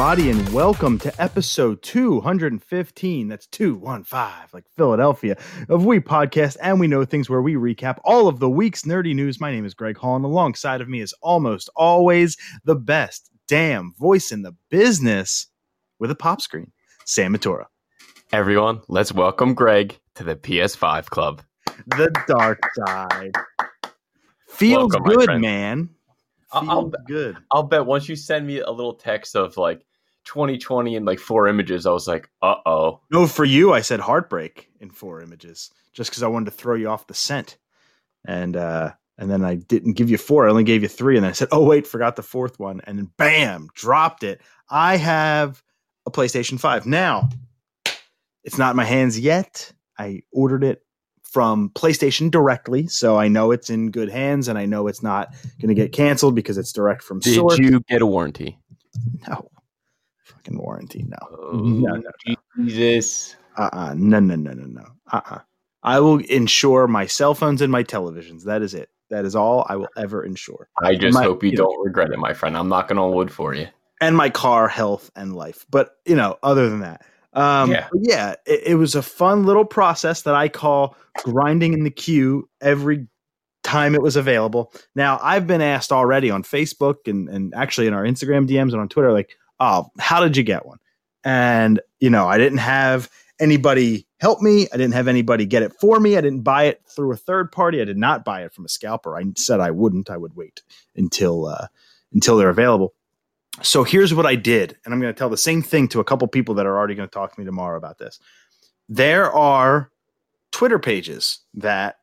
hello, everybody, and welcome to episode 215. That's 215, like Philadelphia, of We Podcast and We Know Things, where we recap all of the week's nerdy news. My name is Greg Hall, and alongside of me is almost always the best damn voice in the business with a pop screen, Sam Matura. Everyone, let's welcome Greg to the PS5 Club. The dark side. Feels Welcome, good, man. Feels I'll- good. I'll bet once you send me a little text of like 2020 and like four images, I was like, uh oh. No, for you, I said heartbreak in four images, just because I wanted to throw you off the scent, and uh, and then I didn't give you four. I only gave you three, and then I said, oh wait, forgot the fourth one, and then bam, dropped it. I have a PlayStation Five now. It's not in my hands yet. I ordered it from PlayStation directly, so I know it's in good hands, and I know it's not going to get canceled because it's direct from Did source. you get a warranty? No, fucking warranty. No, Oh, no, no. Jesus. uh-uh no no no no no uh-uh i will insure my cell phones and my televisions that is it that is all i will ever insure I just My- hope you you don't regret it, my friend. I'm knocking on wood for you. and my car health and life but you know other than that um Yeah. yeah it, it was a fun little process that i call grinding in the queue every time it was available now i've been asked already on facebook and, and actually in our instagram dms and on twitter like oh how did you get one? And you know i didn't have anybody help me. I didn't have anybody get it for me. I didn't buy it through a third party. I did not buy it from a scalper. I said i wouldn't. I would wait until uh until they're available. So here's what i did and i'm going to tell the same thing to a couple people that are already going to talk to me tomorrow about this. There are twitter pages that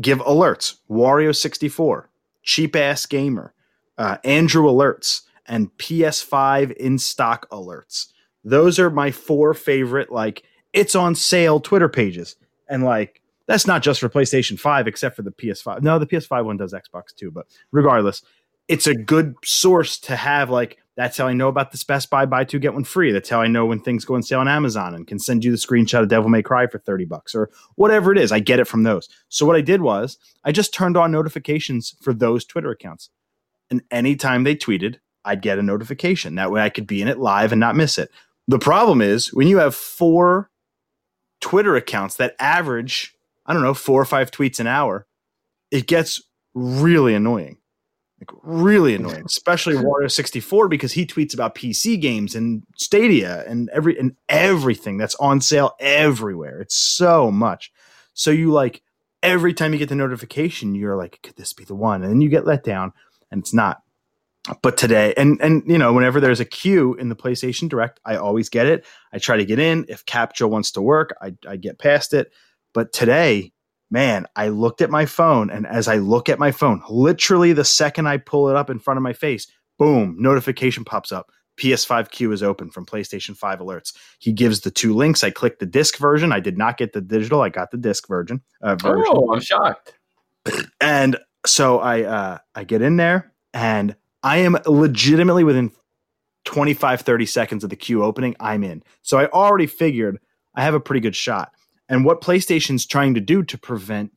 give alerts. Wario64 cheap ass gamer uh, andrew alerts and ps5 in stock alerts. Those are my four favorite like it's on sale twitter pages. And like that's not just for playstation 5 except for the ps5 no the ps5 one does xbox too but regardless it's a good source to have like that's how i know about this best buy buy two get one free. That's how i know when things go on sale on amazon and can send you the screenshot of devil may cry for 30 bucks or whatever it is. I get it from those. So what i did was i just turned on notifications for those twitter accounts. And anytime they tweeted i'd get a notification that way i could be in it live and not miss it the problem is when you have four twitter accounts that average i don't know four or five tweets an hour it gets really annoying like really annoying, especially Wario 64 because he tweets about PC games and Stadia and every and everything that's on sale everywhere. It's so much. So you like every time you get the notification, you're like, could this be the one? And then you get let down and it's not. But today, and and you know, whenever there's a queue in the PlayStation Direct, I always get it. I try to get in. If CAPTCHA wants to work, I, I get past it. But today, man, I looked at my phone, and as I look at my phone, literally the second I pull it up in front of my face, boom, notification pops up. PS5 queue is open from PlayStation 5 alerts. He gives the two links. I click the disc version. I did not get the digital. I got the disc version. Uh, version. Oh, I'm shocked. And so I uh, I get in there, and I am legitimately within 25, 30 seconds of the queue opening. I'm in. So I already figured I have a pretty good shot. And what PlayStation's trying to do to prevent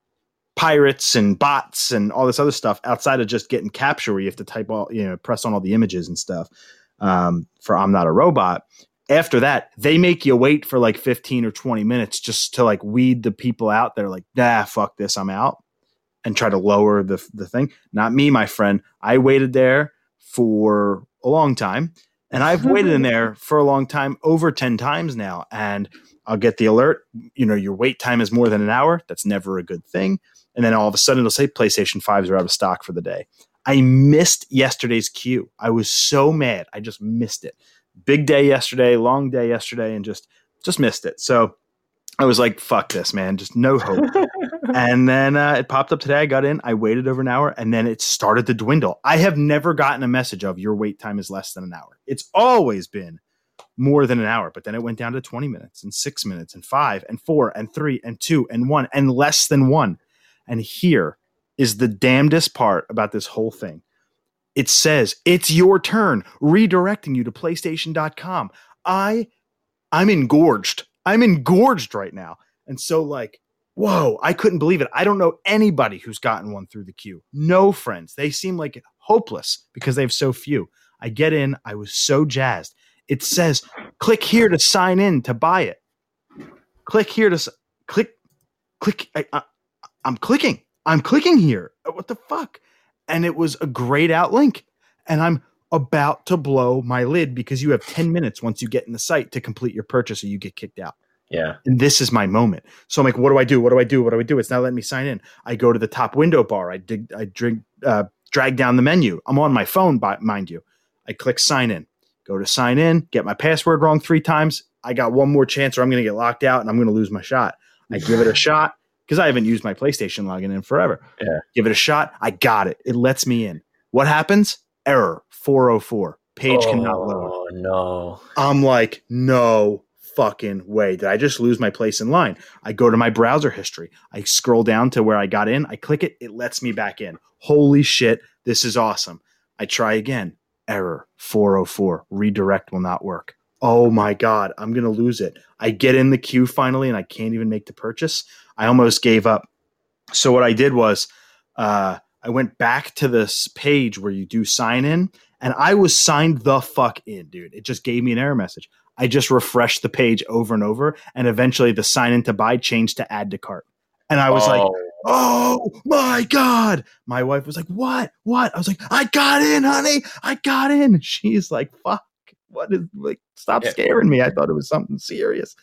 pirates and bots and all this other stuff outside of just getting captcha where you have to type all you know press on all the images and stuff um, for i'm not a robot after that they make you wait for like 15 or 20 minutes just to like weed the people out that are like nah fuck this i'm out and try to lower the, the thing not me my friend i waited there for a long time and i've waited in there for a long time over 10 times now and I'll get the alert. You know, your wait time is more than an hour. That's never a good thing. And then all of a sudden it'll say PlayStation 5s are out of stock for the day. I missed yesterday's queue. I was so mad. I just missed it. Big day yesterday, long day yesterday, and just just missed it. So I was like, fuck this, man. Just no hope. and then uh, it popped up today. I got in. I waited over an hour, and then it started to dwindle. I have never gotten a message of your wait time is less than an hour. It's always been more than an hour, but then it went down to 20 minutes and six minutes and five and four and three and two and one and less than one. And here is the damnedest part about this whole thing. It says it's your turn, redirecting you to PlayStation.com. I I'm engorged. I'm engorged right now. And so like, whoa, I couldn't believe it. I don't know anybody who's gotten one through the queue. No friends. They seem like hopeless because they have so few. I get in. I was so jazzed. It says, click here to sign in to buy it. Click here to click, click. I, I, I'm clicking. I'm clicking here. Uh, What the fuck? And it was a grayed out link. And I'm about to blow my lid because you have 10 minutes once you get in the site to complete your purchase or you get kicked out Yeah. and this is my moment. So I'm like, what do I do? What do I do? What do I do? It's not letting me sign in. I go to the top window bar. I dig, I drink, uh, drag down the menu. I'm on my phone, by, mind you. I click sign in. Go to sign in. Get my password wrong three times. I got one more chance, or I'm going to get locked out, and I'm going to lose my shot. I give it a shot because I haven't used my PlayStation login in forever. Yeah. Give it a shot. I got it. It lets me in. What happens? Error 404. Page cannot load. Oh no. I'm like, no fucking way. Did I just lose my place in line? I go to my browser history. I scroll down to where I got in. I click it. It lets me back in. Holy shit. This is awesome. I try again. Error 404. Redirect will not work. Oh my God. I'm going to lose it. I get in the queue finally and I can't even make the purchase. I almost gave up. So what I did was uh, I went back to this page where you do sign in and I was signed the fuck in, dude. It just gave me an error message. I just refreshed the page over and over, and eventually the sign in to buy changed to add to cart. And I was like, Oh, oh my God. My wife was like, what? What? I was like, I got in, honey. I got in. She's like, fuck. What is like, stop Yeah. scaring me. I thought it was something serious.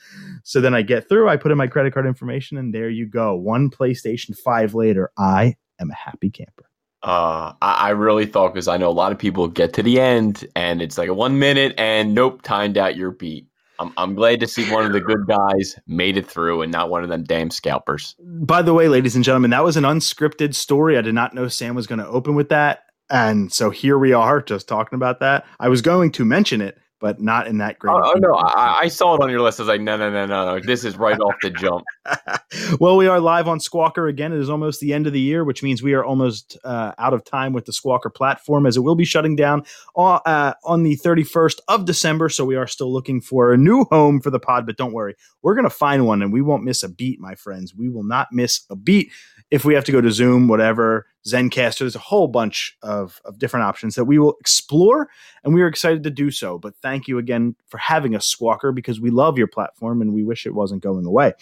So then I get through, I put in my credit card information, and there you go. One PlayStation 5 later, I am a happy camper. Uh, I, I really thought because I know a lot of people get to the end and it's like one minute and nope, timed out your beat. I'm, I'm glad to see one of the good guys made it through and not one of them damn scalpers. By the way, ladies and gentlemen, that was an unscripted story. I did not know Sam was going to open with that. And so here we are just talking about that. I was going to mention it, but not in that great. Oh, oh, no. I, I saw it on your list. I was like, no, no, no, no, no. This is right off the jump. well, we are live on Squawker again. It is almost the end of the year, which means we are almost uh, out of time with the Squawker platform, as it will be shutting down on, uh, on the 31st of December. So we are still looking for a new home for the pod, but don't worry, we're going to find one, and we won't miss a beat, my friends. We will not miss a beat. If we have to go to Zoom, whatever, Zencastr, there's a whole bunch of, of different options that we will explore, and we are excited to do so. But thank you again for having us, Squawker, because we love your platform and we wish it wasn't going away.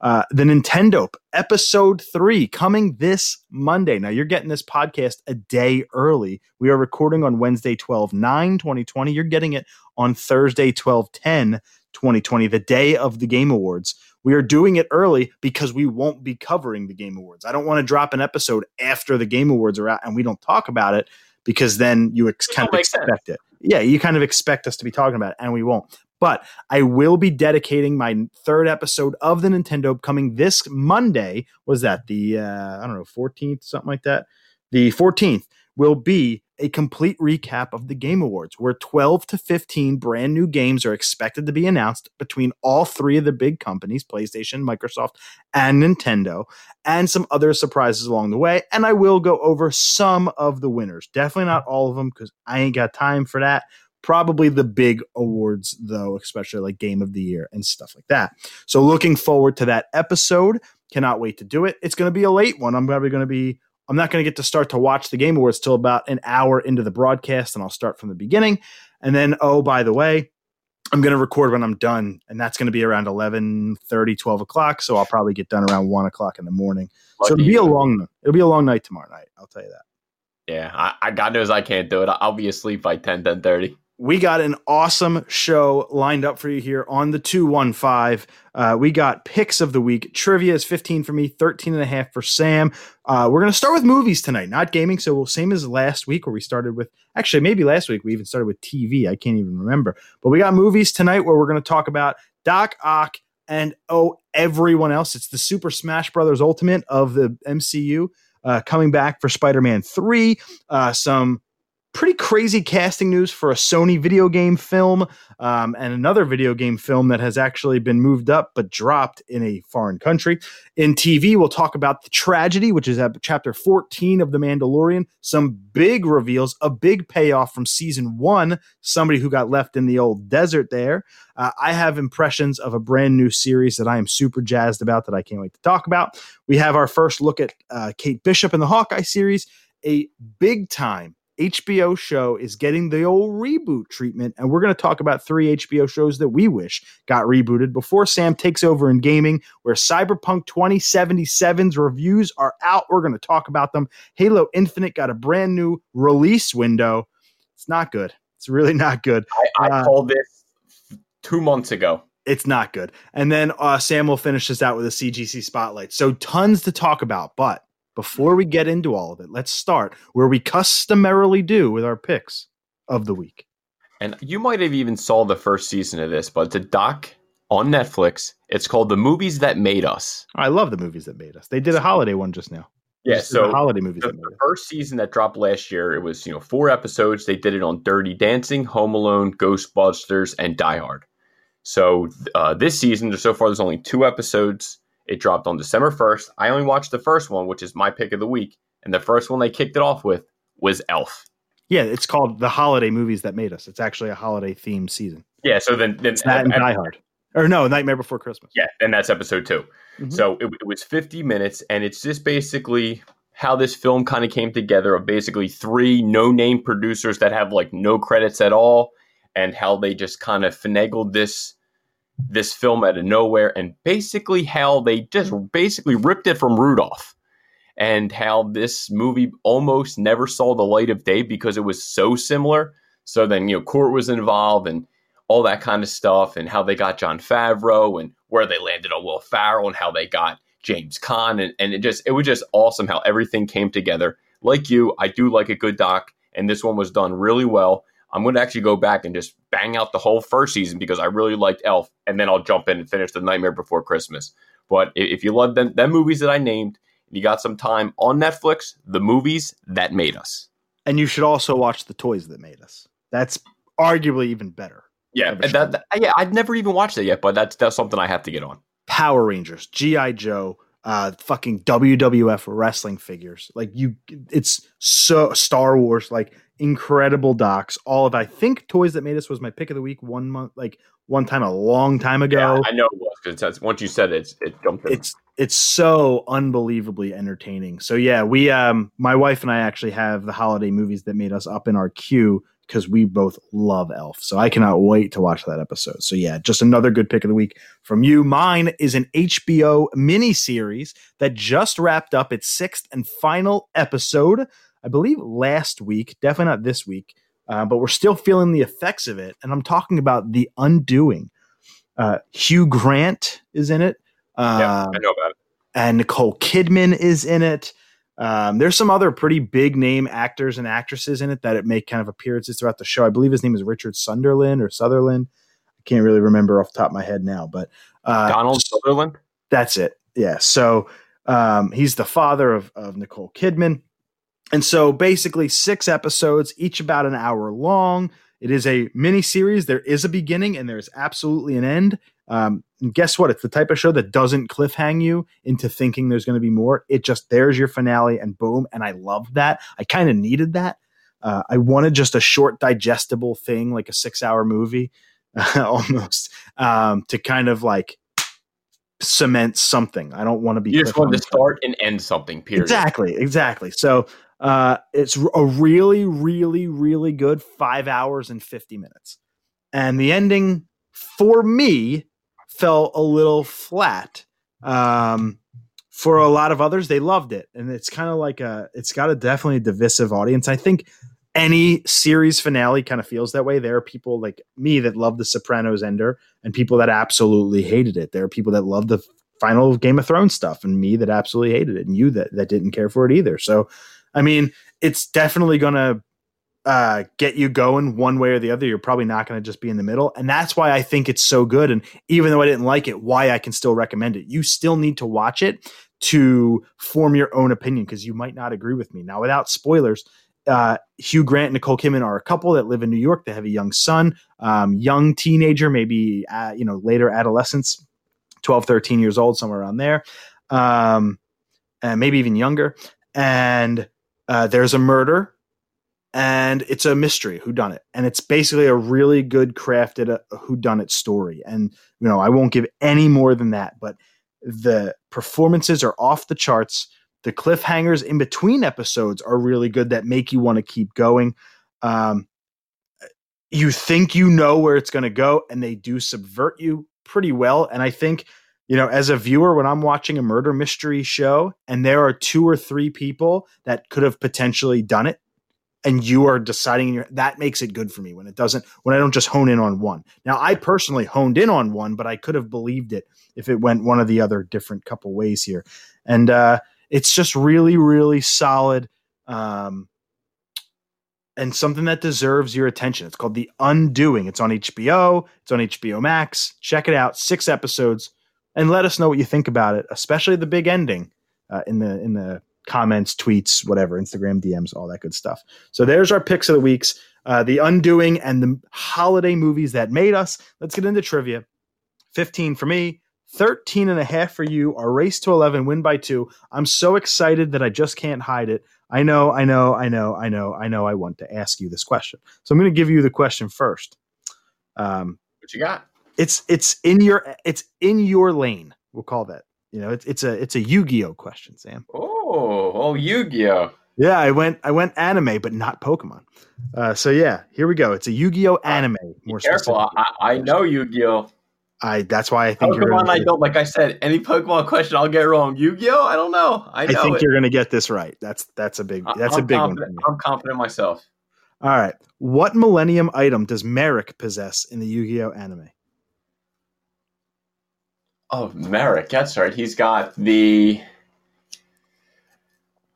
Uh, the Nintendo episode three coming this Monday. Now, you're getting this podcast a day early. We are recording on Wednesday, 12 9, 2020. You're getting it on Thursday, 12 10, 2020, the day of the Game Awards. We are doing it early because we won't be covering the Game Awards. I don't want to drop an episode after the Game Awards are out and we don't talk about it because then you ex- kind of don't sense. expect it. Yeah, you kind of expect us to be talking about it and we won't. But I will be dedicating my third episode of the Nintendo coming this Monday. Was that the uh, I don't know 14th something like that? The 14th will be a complete recap of the Game Awards, where 12 to 15 brand new games are expected to be announced between all three of the big companies PlayStation, Microsoft, and Nintendo, and some other surprises along the way. And I will go over some of the winners. Definitely not all of them because I ain't got time for that. Probably the big awards, though, especially like Game of the Year and stuff like that. So, looking forward to that episode. Cannot wait to do it. It's going to be a late one. I'm probably going to be I'm not going to get to start to watch the Game Awards till about an hour into the broadcast, and I'll start from the beginning. And then, oh, by the way, I'm going to record when I'm done, and that's going to be around 11, 30, 12 o'clock. So I'll probably get done around 1 o'clock in the morning. so it'll be a long it'll be a long night tomorrow night. I'll tell you that. Yeah, I, I God knows I can't do it. I'll be asleep by 10, 10 30. We got an awesome show lined up for you here on the 215. Uh, we got picks of the week. Trivia is 15 for me, 13 and a half for Sam. Uh, we're going to start with movies tonight, not gaming. So, we'll, same as last week where we started with, actually, maybe last week we even started with TV. I can't even remember. But we got movies tonight where we're going to talk about Doc Ock and, oh, everyone else. It's the Super Smash Brothers Ultimate of the MCU uh, coming back for Spider Man 3. Uh, some pretty crazy casting news for a Sony video game film um, and another video game film that has actually been moved up but dropped in a foreign country. In TV, we'll talk about the tragedy, which is at chapter 14 of The Mandalorian. Some big reveals, a big payoff from season one, somebody who got left in the old desert there. Uh, I have impressions of a brand new series that I am super jazzed about that I can't wait to talk about. We have our first look at uh, Kate Bishop in the Hawkeye series, a big time HBO show is getting the old reboot treatment, and we're going to talk about three HBO shows that we wish got rebooted before Sam takes over in gaming, where Cyberpunk 2077's reviews are out. We're going to talk about them. Halo Infinite got a brand new release window. It's not good. It's really not good. I, I uh, called this two months ago. It's not good. And then uh, Sam will finish this out with a CGC spotlight. So tons to talk about, but before we get into all of it, let's start where we customarily do with our picks of the week. And you might have even saw the first season of this, but it's a doc on Netflix. It's called The Movies That Made Us. I love the movies that made us. They did a holiday one just now. Yeah, just so holiday movies. The, the first season that dropped last year, it was you know four episodes. They did it on Dirty Dancing, Home Alone, Ghostbusters, and Die Hard. So uh, this season, so far, there's only two episodes. It dropped on December 1st. I only watched the first one, which is my pick of the week. And the first one they kicked it off with was Elf. Yeah, it's called the holiday movies that made us. It's actually a holiday themed season. Yeah, so then, then it's that and Die Hard, or no, Nightmare Before Christmas. Yeah, and that's episode 2 mm-hmm. So it, it was 50 minutes, and it's just basically how this film kind of came together of basically three no name producers that have like no credits at all, and how they just kind of finagled this this film out of nowhere and basically how they just basically ripped it from Rudolph and how this movie almost never saw the light of day because it was so similar. So then, you know, Court was involved and all that kind of stuff and how they got Jon Favreau and where they landed on Will Ferrell and how they got James Caan and, and it just it was just awesome how everything came together. Like you, I do like a good doc, and this one was done really well. I'm going to actually go back and just bang out the whole first season because I really liked Elf, and then I'll jump in and finish The Nightmare Before Christmas. But if you love them, them movies that I named, and you got some time on Netflix, the movies that made us. And you should also watch the toys that made us. That's arguably even better. Yeah, that, that, yeah, I'd never even watched it yet, but that's that's something I have to get on. Power Rangers, GI Joe, uh, fucking WWF wrestling figures. Like you, it's so Star Wars. Like incredible docs. All of I think Toys That Made Us was my pick of the week one month, like one time a long time ago. Yeah, I know it was because once you said it, it jumped. In. It's it's so unbelievably entertaining. So yeah, we um my wife and I actually have the holiday movies that made us up in our queue because we both love Elf. So I cannot wait to watch that episode. So yeah, just another good pick of the week from you. Mine is an HBO miniseries that just wrapped up its sixth and final episode. I believe last week, definitely not this week, uh, but we're still feeling the effects of it. And I'm talking about The Undoing. Uh, Hugh Grant is in it. Uh, yeah, I know about it. And Nicole Kidman is in it. Um, there's some other pretty big name actors and actresses in it that it make kind of appearances throughout the show. I believe his name is Richard Sunderland or Sutherland. I can't really remember off the top of my head now, but uh, Donald Sutherland. That's it. Yeah. So um, he's the father of, of Nicole Kidman. And so basically, six episodes, each about an hour long. It is a mini series. There is a beginning and there's absolutely an end. Um, and guess what? It's the type of show that doesn't cliffhang you into thinking there's going to be more. It just there's your finale and boom. And I love that. I kind of needed that. Uh, I wanted just a short, digestible thing, like a six hour movie uh, almost, um, to kind of like cement something. I don't want to be. You just want to start and end something. Period. Exactly. Exactly. So uh, it's a really, really, really good five hours and 50 minutes. And the ending for me fell a little flat. Um, for a lot of others, they loved it. And it's kind of like a, it's got a definitely divisive audience. I think any series finale kind of feels that way. There are people like me that love the Sopranos ender and people that absolutely hated it. There are people that love the final Game of Thrones stuff and me that absolutely hated it and you that, that didn't care for it either. So I mean, it's definitely going to uh, get you going one way or the other. You're probably not going to just be in the middle. And that's why I think it's so good. And even though I didn't like it, why I can still recommend it. You still need to watch it to form your own opinion because you might not agree with me. Now, without spoilers, uh, Hugh Grant and Nicole Kidman are a couple that live in New York. They have a young son, um, young teenager, maybe, uh, you know, later adolescence, 12, 13 years old, somewhere around there. Um, and maybe even younger. And uh, there's a murder and it's a mystery who done it and it's basically a really good crafted uh, who done it story and you know i won't give any more than that but the performances are off the charts the cliffhangers in between episodes are really good that make you want to keep going. Um, you think you know where it's going to go, and they do subvert you pretty well. And I think, you know, as a viewer, when I'm watching a murder mystery show and there are two or three people that could have potentially done it, and you are deciding your that makes it good for me when it doesn't when I don't just hone in on one. Now I personally honed in on one, but I could have believed it if it went one of the other different couple ways here. And uh it's just really, really solid. Um and something that deserves your attention. It's called The Undoing. It's on HBO, it's on HBO Max. Check it out. Six episodes. And let us know what you think about it, especially the big ending uh, in the in the comments, tweets, whatever, Instagram DMs, all that good stuff. So there's our picks of the weeks, uh, the undoing and the holiday movies that made us. Let's get into trivia. 15 for me, 13 and a half for you. Our race to 11, win by two. I'm so excited that I just can't hide it. I know, I know, I know, I know, I know I want to ask you this question. So I'm going to give you the question first. Um, what you got? It's it's in your it's in your lane. We'll call that. You know, it's it's a it's a Yu-Gi-Oh question, Sam. Oh, oh, oh, Yu-Gi-Oh. Yeah, I went I went anime, but not Pokemon. Uh, so yeah, here we go. It's a Yu-Gi-Oh anime. More careful, I, I, know Yu-Gi-Oh. I that's why I think Pokemon. You're I don't like I said any Pokemon question I'll get wrong. Yu-Gi-Oh, I don't know. I, know I think it. you're gonna get this right. That's that's a big that's I'm a big one. I'm confident myself. All right, what Millennium item does Marik possess in the Yu-Gi-Oh anime? Oh, Marik, That's right. He's got the.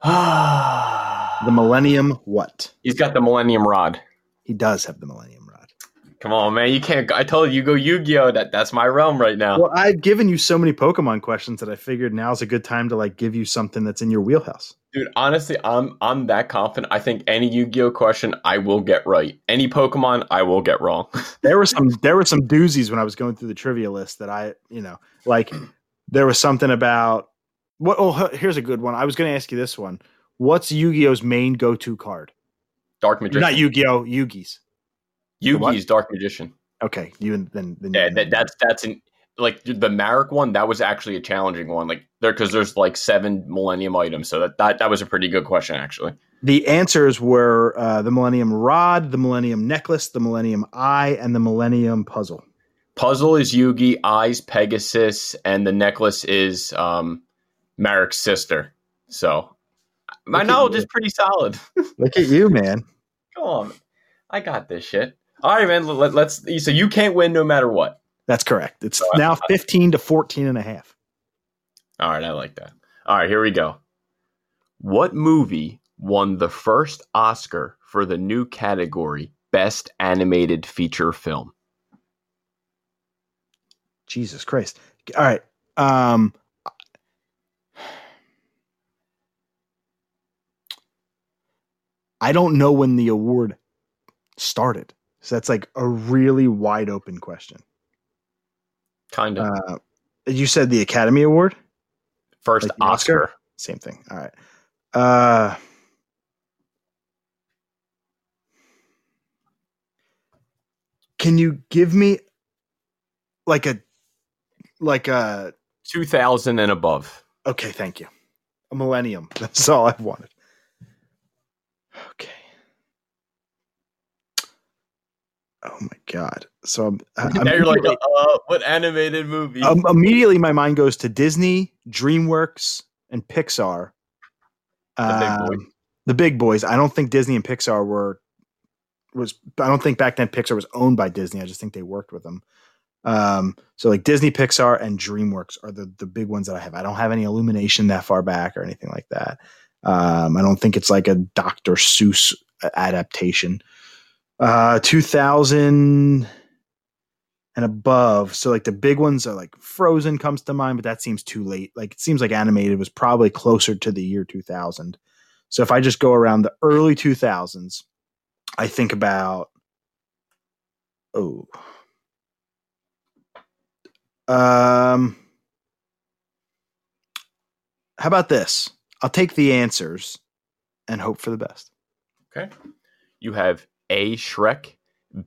Ah. the Millennium what? He's got the Millennium Rod. He does have the Millennium Rod. Come on, man. You can't. I told you, you go Yu Gi Oh! That, that's my realm right now. Well, I've given you so many Pokemon questions that I figured now's a good time to like give you something that's in your wheelhouse. Dude, honestly, I'm I'm that confident. I think any Yu-Gi-Oh question I will get right. Any Pokemon I will get wrong. there were some there were some doozies when I was going through the trivia list that I, you know, like there was something about what oh here's a good one. I was going to ask you this one. What's Yu-Gi-Oh's main go-to card? Dark Magician. Not Yu-Gi-Oh, Yugi's. Yugi's Dark Magician. Okay, you and then, then yeah, that, that's that's an like the Marik one, that was actually a challenging one. Like there, because there's like seven Millennium items, so that, that that was a pretty good question actually. The answers were uh, the Millennium Rod, the Millennium Necklace, the Millennium Eye, and the Millennium Puzzle. Puzzle is Yugi, Eyes Pegasus, and the necklace is um, Marik's sister. So my Look knowledge is pretty solid. Look at you, man. Come on, I got this shit. All right, man. Let, us So you can't win no matter what. That's correct. It's now 15 to 14 and a half. All right, I like that. All right, here we go. What movie won the first Oscar for the new category Best Animated Feature Film? Jesus Christ. All right. Um I don't know when the award started. So that's like a really wide open question. Kind of. Uh, you said the Academy Award? First like Oscar? Oscar? Same thing. All right. Uh, can you give me like a like a 2000 and above? Okay, thank you. A millennium. That's all I've wanted. Oh my god! So I'm, I'm now you're like, uh, what animated movie? Um, immediately, my mind goes to Disney, DreamWorks, and Pixar. The big, um, the big boys. I don't think Disney and Pixar were was. I don't think back then Pixar was owned by Disney. I just think they worked with them. Um, so like Disney, Pixar, and DreamWorks are the the big ones that I have. I don't have any Illumination that far back or anything like that. Um, I don't think it's like a Dr. Seuss adaptation uh 2000 and above. So like the big ones are like frozen comes to mind but that seems too late. Like it seems like animated was probably closer to the year 2000 so if i just go around the early 2000s i think about oh um how about this? I'll take the answers and hope for the best. Okay. You have a. Shrek,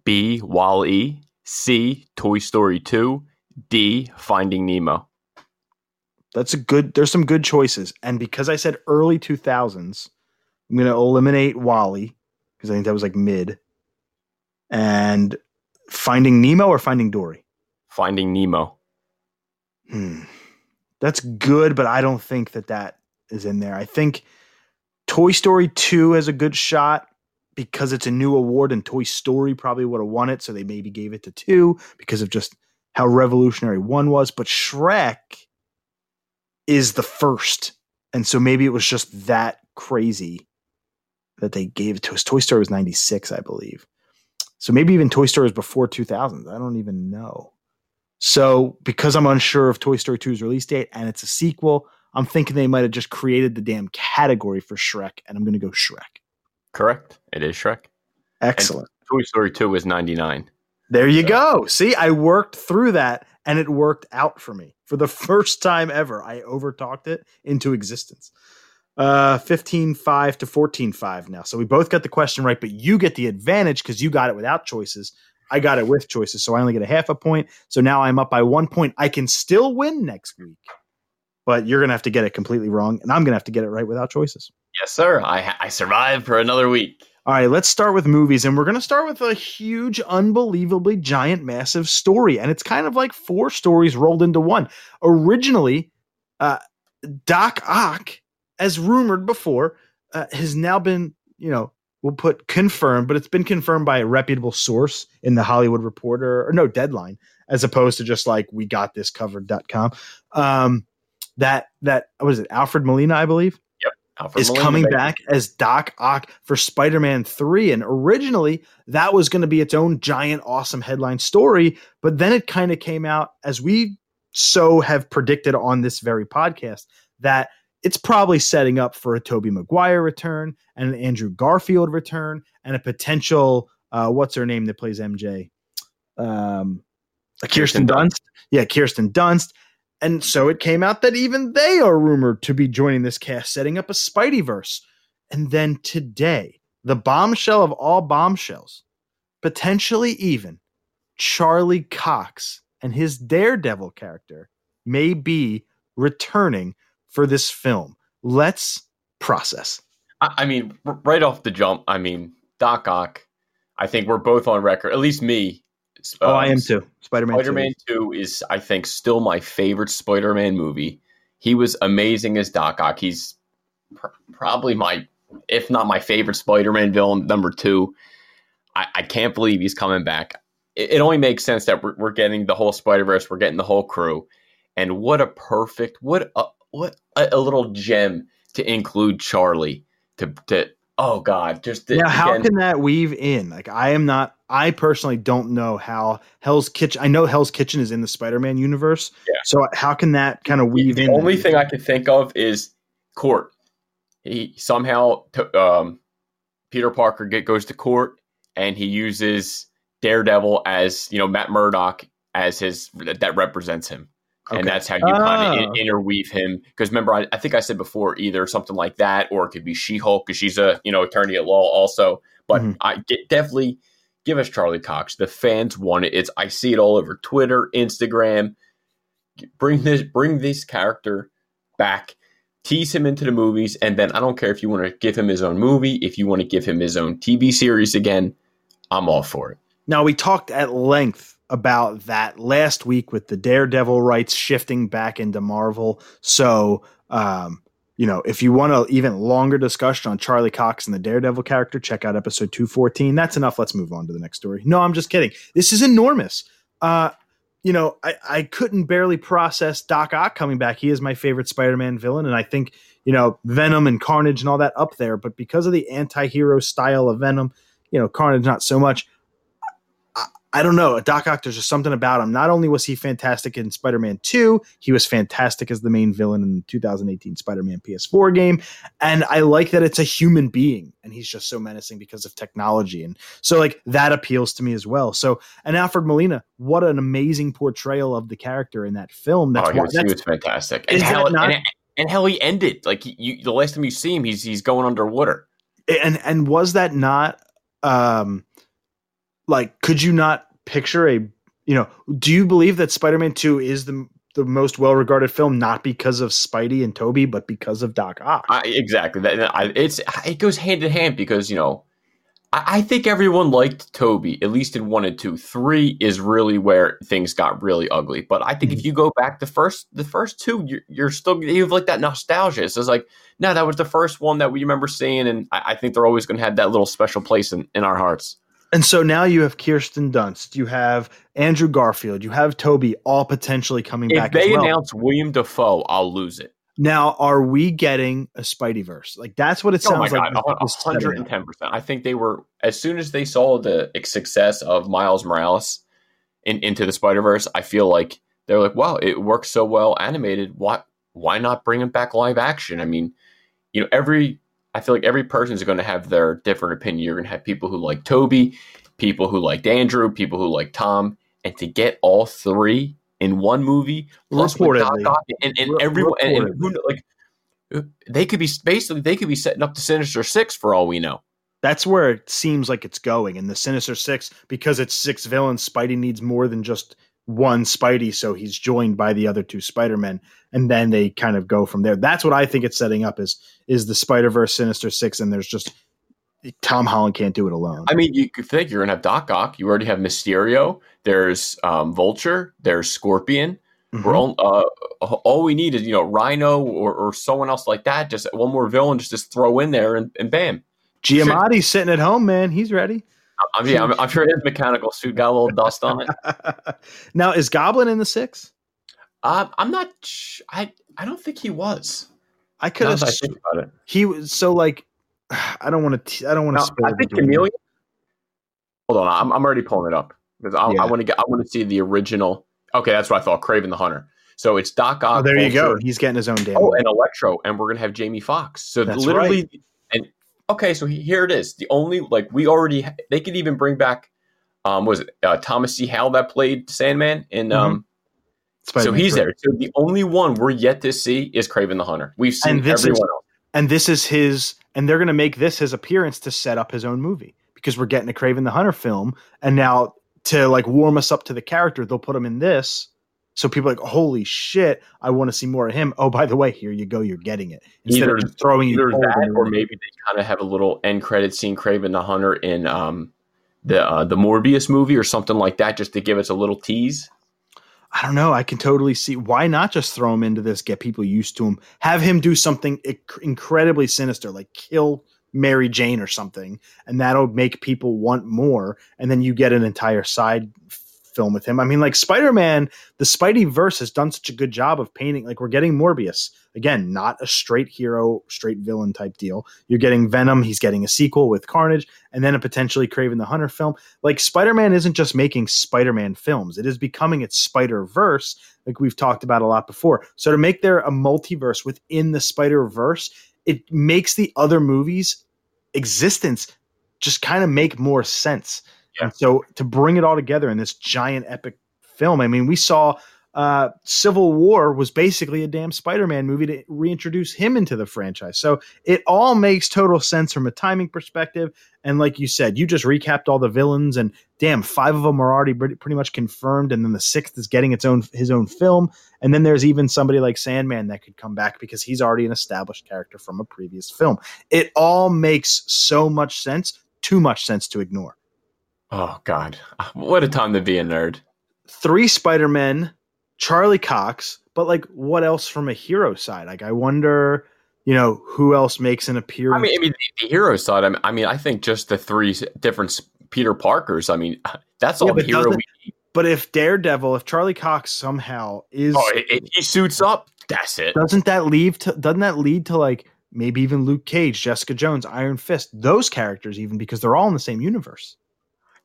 B. Wall E, C. Toy Story 2, D. Finding Nemo. That's a good. There's some good choices, and because I said early 2000s, I'm going to eliminate WALL-E because I think that was like mid. And Finding Nemo or Finding Dory. Finding Nemo. Hmm. That's good, but I don't think that that is in there. I think Toy Story 2 has a good shot because it's a new award, and Toy Story probably would have won it. So they maybe gave it to 2 because of just how revolutionary 1 was. But Shrek is the first. And so maybe it was just that crazy that they gave to us. Toy Story was 96, I believe. So maybe even Toy Story was before 2000. I don't even know. So because I'm unsure of Toy Story 2's release date and it's a sequel, I'm thinking they might have just created the damn category for Shrek, and I'm going to go Shrek. Correct. It is Shrek. Excellent. And Toy Story 2 is 99. There you go. See, I worked through that and it worked out for me. For the first time ever, I overtalked it into existence. Uh 15 5 to 14 5 now. So we both got the question right, but you get the advantage because you got it without choices. I got it with choices, so I only get a half a point. So now I'm up by one point. I can still win next week, but you're gonna have to get it completely wrong, and I'm gonna have to get it right without choices. Yes, sir. I I survived for another week. All right, let's start with movies, and we're going to start with a huge, unbelievably giant, massive story, and it's kind of like four stories rolled into one. Originally, uh, Doc Ock, as rumored before, uh, has now been, you know, we'll put confirmed, but it's been confirmed by a reputable source in the Hollywood Reporter or no Deadline, as opposed to just like we got this covered.com. Um, that that what is it, Alfred Molina, I believe Alfred is Molina, coming baby. back as Doc Ock for Spider Man 3. And originally, that was going to be its own giant, awesome headline story. But then it kind of came out, as we so have predicted on this very podcast, that it's probably setting up for a Tobey Maguire return and an Andrew Garfield return and a potential, uh, what's her name that plays MJ? Um, Kirsten, Kirsten Dunst. Yeah, Kirsten Dunst. And so it came out that even they are rumored to be joining this cast, setting up a Spideyverse. And then today, the bombshell of all bombshells, potentially even Charlie Cox and his Daredevil character may be returning for this film. Let's process. I, I mean, right off the jump, I mean, Doc Ock, I think we're both on record, at least me. Oh, um, I am too. Spider-Man. Spider 2. Man 2 is, I think, still my favorite Spider Man movie. He was amazing as Doc Ock. He's pr- probably my, if not my favorite Spider Man villain, number two. I, I can't believe he's coming back. It, it only makes sense that we're, we're getting the whole Spider Verse, we're getting the whole crew. And what a perfect, what a, what a, a little gem to include Charlie. To, to oh God, just the, Now, how again- can that weave in? Like, I am not. I personally don't know how Hell's Kitchen. I know Hell's Kitchen is in the Spider-Man universe. Yeah. So how can that kind of weave the in? The only thing I can think of is court. He somehow um, Peter Parker get, goes to court and he uses Daredevil as you know Matt Murdock as his that represents him, Okay. and that's how you kind Oh. of interweave him. Because remember, I, I think I said before either something like that or it could be She Hulk because she's a you know attorney at law also. But Mhm. I get, definitely give us Charlie Cox. The fans want it. It's I see it all over Twitter, Instagram. Bring this bring this character back. Tease him into the movies, and then I don't care if you want to give him his own movie, if you want to give him his own TV series again, I'm all for it. Now we talked at length about that last week with the Daredevil rights shifting back into Marvel. So, um, you know, if you want an even longer discussion on Charlie Cox and the Daredevil character, check out episode 214. That's enough. Let's move on to the next story. No, I'm just kidding. This is enormous. Uh, you know, I, I couldn't barely process Doc Ock coming back. He is my favorite Spider-Man villain, and I think you know Venom and Carnage and all that up there. But because of the anti-hero style of Venom, you know, Carnage not so much. I, don't know. Doc Ock, there's just something about him. Not only was he fantastic in Spider-Man 2, he was fantastic as the main villain in the 2018 Spider-Man PS4 game. And I like that it's a human being and he's just so menacing because of technology. And so like that appeals to me as well. So and Alfred Molina, what an amazing portrayal of the character in that film. That's oh, he was, he was fantastic. And how, not- and, and how he ended. Like you, the last time you see him, he's he's going underwater. and and was that not um like could you not picture a you know do you believe that spider-man 2 is the the most well regarded film, not because of Spidey and Tobey, but because of Doc Ock. I, exactly. That I, it's it goes hand in hand because you know I, I think everyone liked Tobey at least in one and two. Three is really where things got really ugly. But I think mm-hmm. if you go back the first the first two, you're, you're still you have like that nostalgia. So it's like no, that was the first one that we remember seeing, and I, I think they're always going to have that little special place in, in our hearts. And so now you have Kirsten Dunst, you have Andrew Garfield, you have Tobey, all potentially coming if back. If they well. announce Willem Dafoe, I'll lose it. Now, are we getting a Spideyverse? Like that's what it oh sounds like. hundred and ten percent. I think they were as soon as they saw the success of Miles Morales in, into the Spider Verse. I feel like they're like, wow, it works so well animated. Why why not bring it back live action? I mean, you know, every I feel like every person is going to have their different opinion. You're going to have people who like Tobey, people who liked Andrew, people who like Tom, and to get all three in one movie, reportedly, Doc and, and everyone, and, and who like uh, they could be basically they could be setting up the Sinister Six for all we know. That's where it seems like it's going. And the Sinister Six, because it's six villains, Spidey needs more than just one Spidey, so he's joined by the other two Spider-Men, and then they kind of go from there. That's what I think it's setting up is is the Spider-Verse Sinister Six, and there's just Tom Holland can't do it alone. I mean, you could think you're gonna have Doc Ock. You already have Mysterio. There's um, Vulture. There's Scorpion. Mm-hmm. We're all, uh, all we need is you know Rhino or, or someone else like that. Just one more villain, just, just throw in there and, and bam. Giamatti's sitting at home, man. He's ready. I mean, I'm, I'm, sure his mechanical suit got a little dust on it. now, is Goblin in the six? Uh, I'm not. I I don't think he was. I could have. think about it. He was so like. I don't want to. I don't want to. I think Chameleon. Hold on, I'm, I'm already pulling it up because I, yeah. I want to get. I want to see the original. Okay, that's what I thought. Kraven the Hunter. So it's Doc Ock. Oh, there you go. He's getting his own damn. Oh, and Electro, and we're gonna have Jamie Foxx. So that's literally, right. And okay, so here it is. The only like we already they could even bring back. Um, was it uh, Thomas C. Howell that played Sandman in mm-hmm. um. so he's there. So the only one we're yet to see is Kraven the Hunter. We've seen everyone is, else, and this is his, and they're going to make this his appearance to set up his own movie because we're getting a Kraven the Hunter film, and now to like warm us up to the character, they'll put him in this. So people are like, holy shit, I want to see more of him. Oh, by the way, here you go, you're getting it. Instead either, of just throwing either that, or maybe they kind of have a little end credit scene, Kraven the Hunter in um, the uh, the Morbius movie or something like that, just to give us a little tease. I don't know. I can totally see why not just throw him into this, get people used to him, have him do something inc- incredibly sinister, like kill Mary Jane or something, and that'll make people want more. And then you get an entire side film with him. I mean, like Spider Man, the Spidey verse has done such a good job of painting. Like we're getting Morbius again, not a straight hero, straight villain type deal. You're getting Venom. He's getting a sequel with Carnage, and then a potentially Kraven the Hunter film. Like Spider Man isn't just making Spider Man films; it is becoming its Spider Verse, like we've talked about a lot before. So to make there a multiverse within the Spider Verse, it makes the other movies existence just kind of make more sense. And so to bring it all together in this giant epic film, I mean, we saw uh, Civil War was basically a damn Spider-Man movie to reintroduce him into the franchise. So it all makes total sense from a timing perspective. And like you said, you just recapped all the villains, and damn, five of them are already pretty much confirmed. And then the sixth is getting its own his own film. And then there's even somebody like Sandman that could come back because he's already an established character from a previous film. It all makes so much sense, too much sense to ignore. Oh God, what a time to be a nerd! Three Spider Men Charlie Cox, but like what else from a hero side? Like I wonder, you know, who else makes an appearance? I mean, I mean the, hero side. I mean, I mean, I think just the three different Peter Parkers. I mean, that's all yeah, the hero we need. But if Daredevil, if Charlie Cox somehow is, oh, if he suits up, that's it. Doesn't that leave to? Doesn't that lead to like maybe even Luke Cage, Jessica Jones, Iron Fist, those characters, even because they're all in the same universe.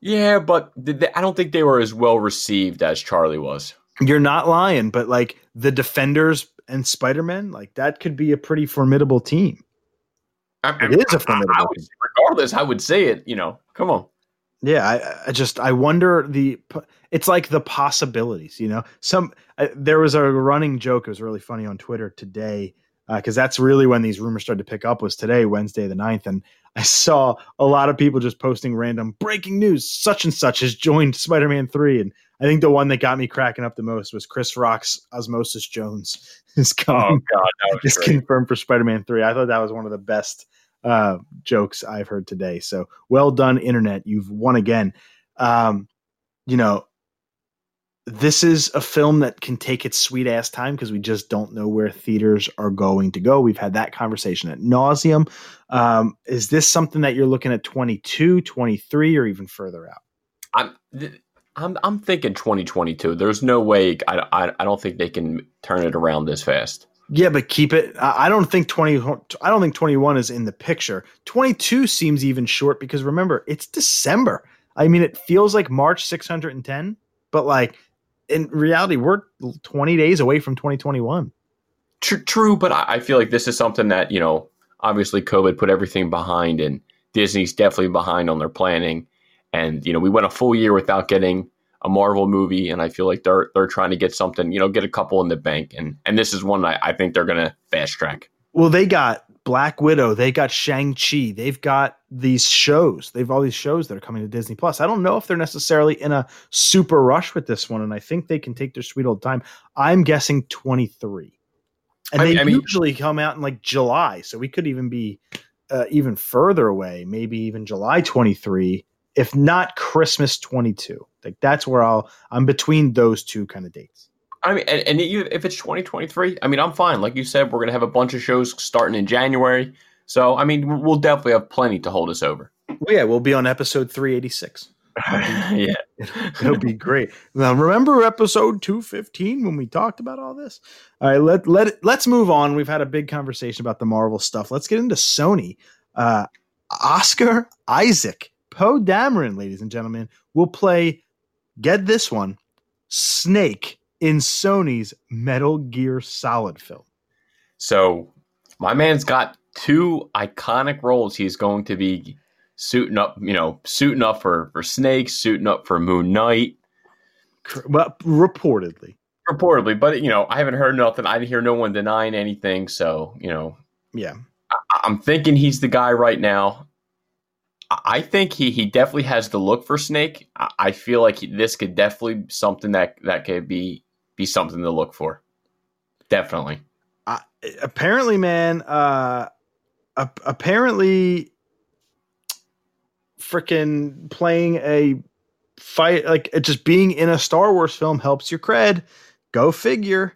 Yeah, but they, I don't think they were as well received as Charlie was. You're not lying, but like the Defenders and Spider Man, like that could be a pretty formidable team. I, it is a formidable. I, I would, regardless, I would say it. You know, come on. Yeah, I, I, just I wonder the it's like the possibilities. You know, some uh, there was a running joke. It was really funny on Twitter today because uh, that's really when these rumors started to pick up. Was today Wednesday the 9th, and I saw a lot of people just posting random breaking news. Such and such has joined Spider Man three, and I think the one that got me cracking up the most was Chris Rock's Osmosis Jones is. Oh God, that was is confirmed for Spider-Man Three. I thought that was one of the best uh, jokes I've heard today. So well done, internet. You've won again. Um, you know, this is a film that can take its sweet ass time because we just don't know where theaters are going to go. We've had that conversation at nauseum. Um, is this something that you're looking at 22, 23, or even further out? I'm I'm I'm thinking 2022. There's no way. I, I I don't think they can turn it around this fast. Yeah, but keep it. I don't think 20. I don't think 21 is in the picture. 22 seems even short because remember, it's December. I mean, it feels like March 610, but like in reality, we're 20 days away from 2021. True, true, but I, I feel like this is something that you know. Obviously, COVID put everything behind, and Disney's definitely behind on their planning. And you know, we went a full year without getting a Marvel movie, and I feel like they're they're trying to get something, you know, get a couple in the bank, and and this is one I, I think they're gonna fast track. Well, they got Black Widow, they got Shang Chi, they've got these shows, they've all these shows that are coming to Disney Plus. I don't know if they're necessarily in a super rush with this one, and I think they can take their sweet old time. I'm guessing 23, and I they mean- usually come out in like July, so we could even be uh, even further away, maybe even July 23, if not Christmas 22. Like that's where I'll I'm between those two kind of dates. I mean, and, and if it's 2023, I mean, I'm fine. Like you said, we're gonna have a bunch of shows starting in January, so I mean, we'll definitely have plenty to hold us over. Well, yeah, we'll be on episode 386. yeah, It'll be great. Now, remember episode 215 when we talked about all this? All right, let, let, let's move on. We've had a big conversation about the Marvel stuff. Let's get into Sony. Uh, Oscar Isaac, Poe Dameron, ladies and gentlemen, will play, get this one, Snake in Sony's Metal Gear Solid film. So my man's got two iconic roles he's going to be suiting up, you know, suiting up for for Snake, suiting up for Moon Knight, Well, reportedly. reportedly. But you know, I haven't heard nothing. I didn't hear no one denying anything. So you know, Yeah. I- I'm thinking he's the guy right now. I I think he he definitely has the look for Snake. I I feel like he, this could definitely be something that that could be be something to look for. Definitely. uh, apparently, man, uh, ap- apparently, freaking playing a fight like just being in a Star Wars film helps your cred. Go figure.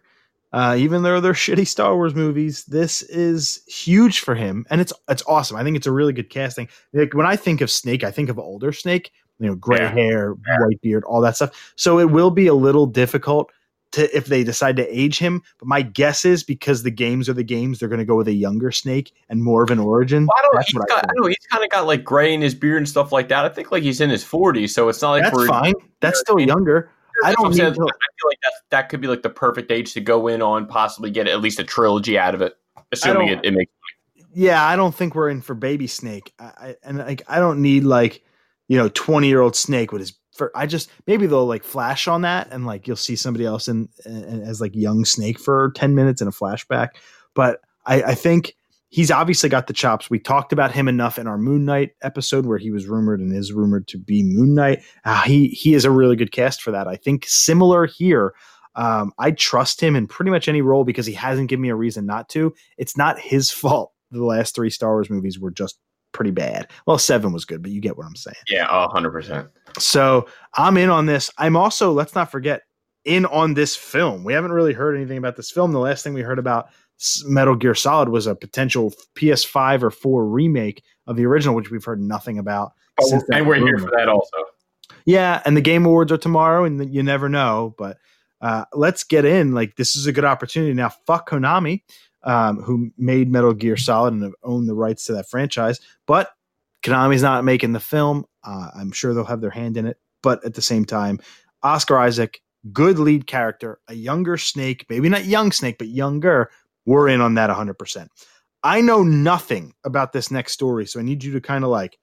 Uh, even though they're shitty Star Wars movies, this is huge for him, and it's it's awesome. I think it's a really good casting. Like when I think of Snake, I think of older Snake, you know, gray Yeah. hair, white beard, all that stuff. So it will be a little difficult to if they decide to age him. But my guess is because the games are the games, they're going to go with a younger Snake and more of an origin. Well, I don't know. That's He's got, I think. don't know. He's kind of got like gray in his beard and stuff like that. I think like he's in his 40s, so it's not like That's fine. That's still I younger. I don't need I feel like that's, that could be like the perfect age to go in on, possibly get at least a trilogy out of it, assuming it, it makes. yeah, I don't think we're in for baby Snake. I, I and like I don't need like you know twenty year old Snake with his. For, I just maybe they'll like flash on that and like you'll see somebody else in, in as like young Snake for ten minutes in a flashback. But I, I think he's obviously got the chops. We talked about him enough in our Moon Knight episode where he was rumored and is rumored to be Moon Knight. Uh, he he is a really good cast for that. I think similar here. Um, I trust him in pretty much any role because he hasn't given me a reason not to. It's not his fault. The last three Star Wars movies were just pretty bad. Well, seven was good, but you get what I'm saying. Yeah, hundred percent. So I'm in on this. I'm also, let's not forget, in on this film. We haven't really heard anything about this film. The last thing we heard about Metal Gear Solid was a potential PS5 or 4 remake of the original, which we've heard nothing about. since And we're here for that also. Yeah, and the Game Awards are tomorrow, and you never know. But uh, let's get in. Like this is a good opportunity now. Fuck Konami, um, who made Metal Gear Solid and have owned the rights to that franchise. But Konami's not making the film. Uh, I'm sure they'll have their hand in it. But at the same time, Oscar Isaac, good lead character, a younger Snake, maybe not young Snake, but younger. We're in on that 100%. I know nothing about this next story, so I need you to kind of like,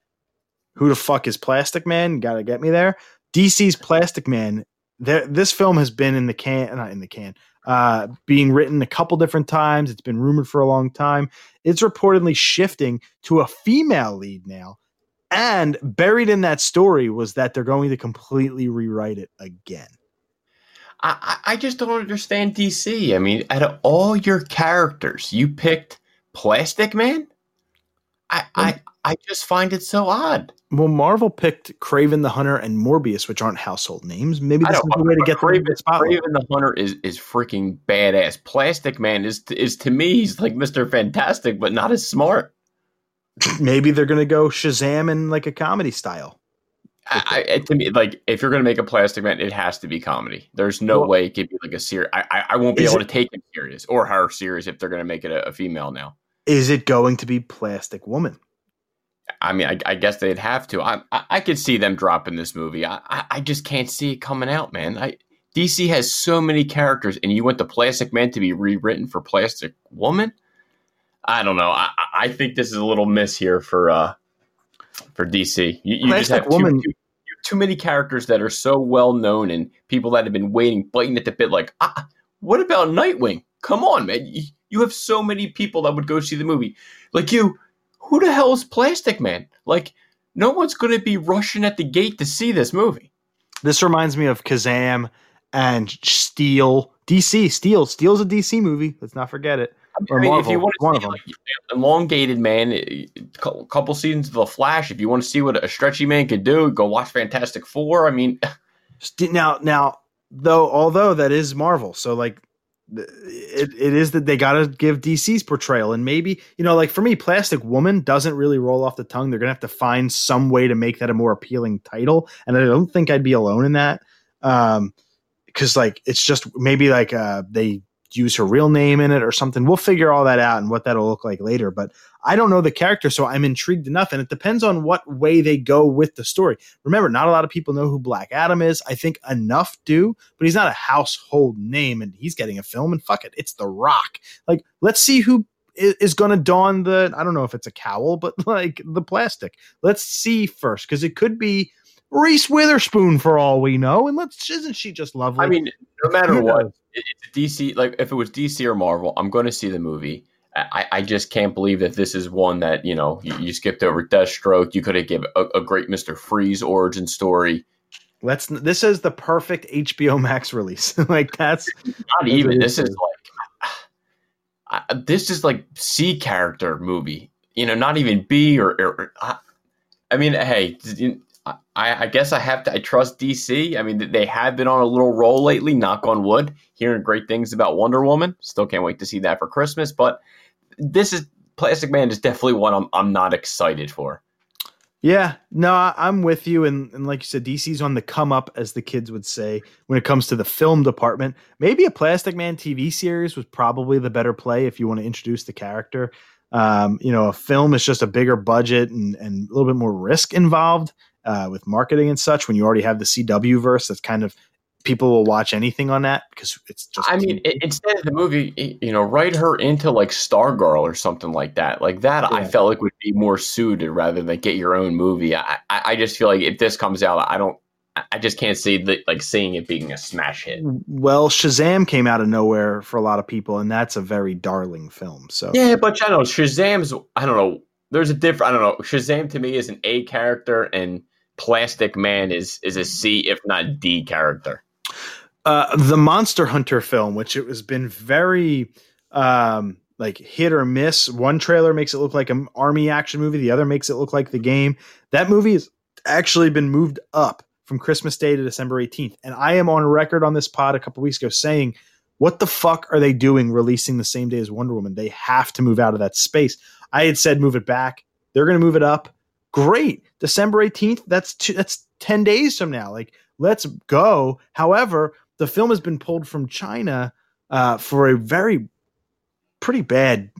who the fuck is Plastic Man? Got to get me there. DC's Plastic Man. There, this film has been in the can, not in the can, uh, being written a couple different times. It's been rumored for a long time. It's reportedly shifting to a female lead now. And buried in that story was that they're going to completely rewrite it again. I, I just don't understand DC. I mean, out of all your characters, you picked Plastic Man. I, I I just find it so odd. Well, Marvel picked Kraven the Hunter and Morbius, which aren't household names. Maybe this is the way to get Kraven, the Kraven the Hunter is is freaking badass. Plastic Man is is to me he's like Mister Fantastic, but not as smart. Maybe they're gonna go Shazam in like a comedy style. I, I, to me, like if you're gonna make a Plastic Man, it has to be comedy. There's no well, way it could be like a serious. I, I, won't be able it, to take it serious or her serious if they're gonna make it a, a female now. Is it going to be Plastic Woman? I mean, I, I, guess they'd have to. I, I, I could see them dropping this movie. I, I just can't see it coming out, man. I, DC has so many characters, and you want the Plastic Man to be rewritten for Plastic Woman? I don't know. I, I think this is a little miss here for uh for DC. You, you just have Woman. Too, too, too, many characters that are so well known, and people that have been waiting, biting at the bit. Like, ah, what about Nightwing? Come on, man. You, you have so many people that would go see the movie. Like you, who the hell is Plastic Man? Like, no one's going to be rushing at the gate to see this movie. This reminds me of Kazaam and Steel. DC, Steel. Steel's a DC movie. Let's not forget it. I mean, if you want to see like, elongated man, eh, a couple seasons of The Flash, if you want to see what a stretchy man could do, go watch Fantastic Four. I mean, now, now, though, although that is Marvel, so like it, it is that they got to give DC's portrayal. And maybe, you know, like for me, Plastic Woman doesn't really roll off the tongue. They're going to have to find some way to make that a more appealing title. And I don't think I'd be alone in that. Um, cause like it's just maybe like uh, they use her real name in it or something. We'll figure all that out and what that'll look like later. But I don't know the character, so I'm intrigued enough. And it depends on what way they go with the story. Remember, not a lot of people know who Black Adam is. I think enough do, but he's not a household name and he's getting a film and fuck it. It's The Rock. Like, let's see who is going to don the, I don't know if it's a cowl, but like the plastic. Let's see first, because it could be Reese Witherspoon for all we know. And let's, isn't she just lovely? I mean, no matter what it's DC. Like if it was DC or Marvel, I'm going to see the movie. I, I just can't believe that this is one that you know you, you skipped over Deathstroke. You could have given a, a, great Mister Freeze origin story. Let's. This is the perfect HBO Max release. like that's not even. This is like this is like C character movie. You know, not even B or. or, or I, I mean, hey, I, I, guess I have to. I trust DC. I mean, they have been on a little roll lately. Knock on wood. Hearing great things about Wonder Woman. Still can't wait to see that for Christmas. But this is Plastic Man is definitely one I'm I'm not excited for. Yeah, no, I'm with you. And, and like you said, DC's on the come up, as the kids would say, when it comes to the film department. Maybe a Plastic Man TV series was probably the better play if you want to introduce the character. Um, you know, a film is just a bigger budget and, and a little bit more risk involved uh, with marketing and such when you already have the CW verse that's kind of people will watch anything on that because it's just. I mean, instead of the movie, you know, write her into like Stargirl or something like that. Like that, yeah. I felt like would be more suited rather than get your own movie. I, I just feel like if this comes out, I don't. I just can't see the, like seeing it being a smash hit. Well, Shazam came out of nowhere for a lot of people, and that's a very darling film. So yeah, but I know Shazam's. I don't know. There's a different. I don't know. Shazam to me is an A character, and Plastic Man is is a C, if not D character. Uh, the Monster Hunter film, which it has been very um, like hit or miss. One trailer makes it look like an army action movie. The other makes it look like the game. That movie has actually been moved up from Christmas Day to December 18th. And I am on record on this pod a couple weeks ago saying, what the fuck are they doing releasing the same day as Wonder Woman? They have to move out of that space. I had said move it back. They're going to move it up. Great. December 18th, that's two, that's 10 days from now. Like, let's go. However, the film has been pulled from China uh, for a very pretty bad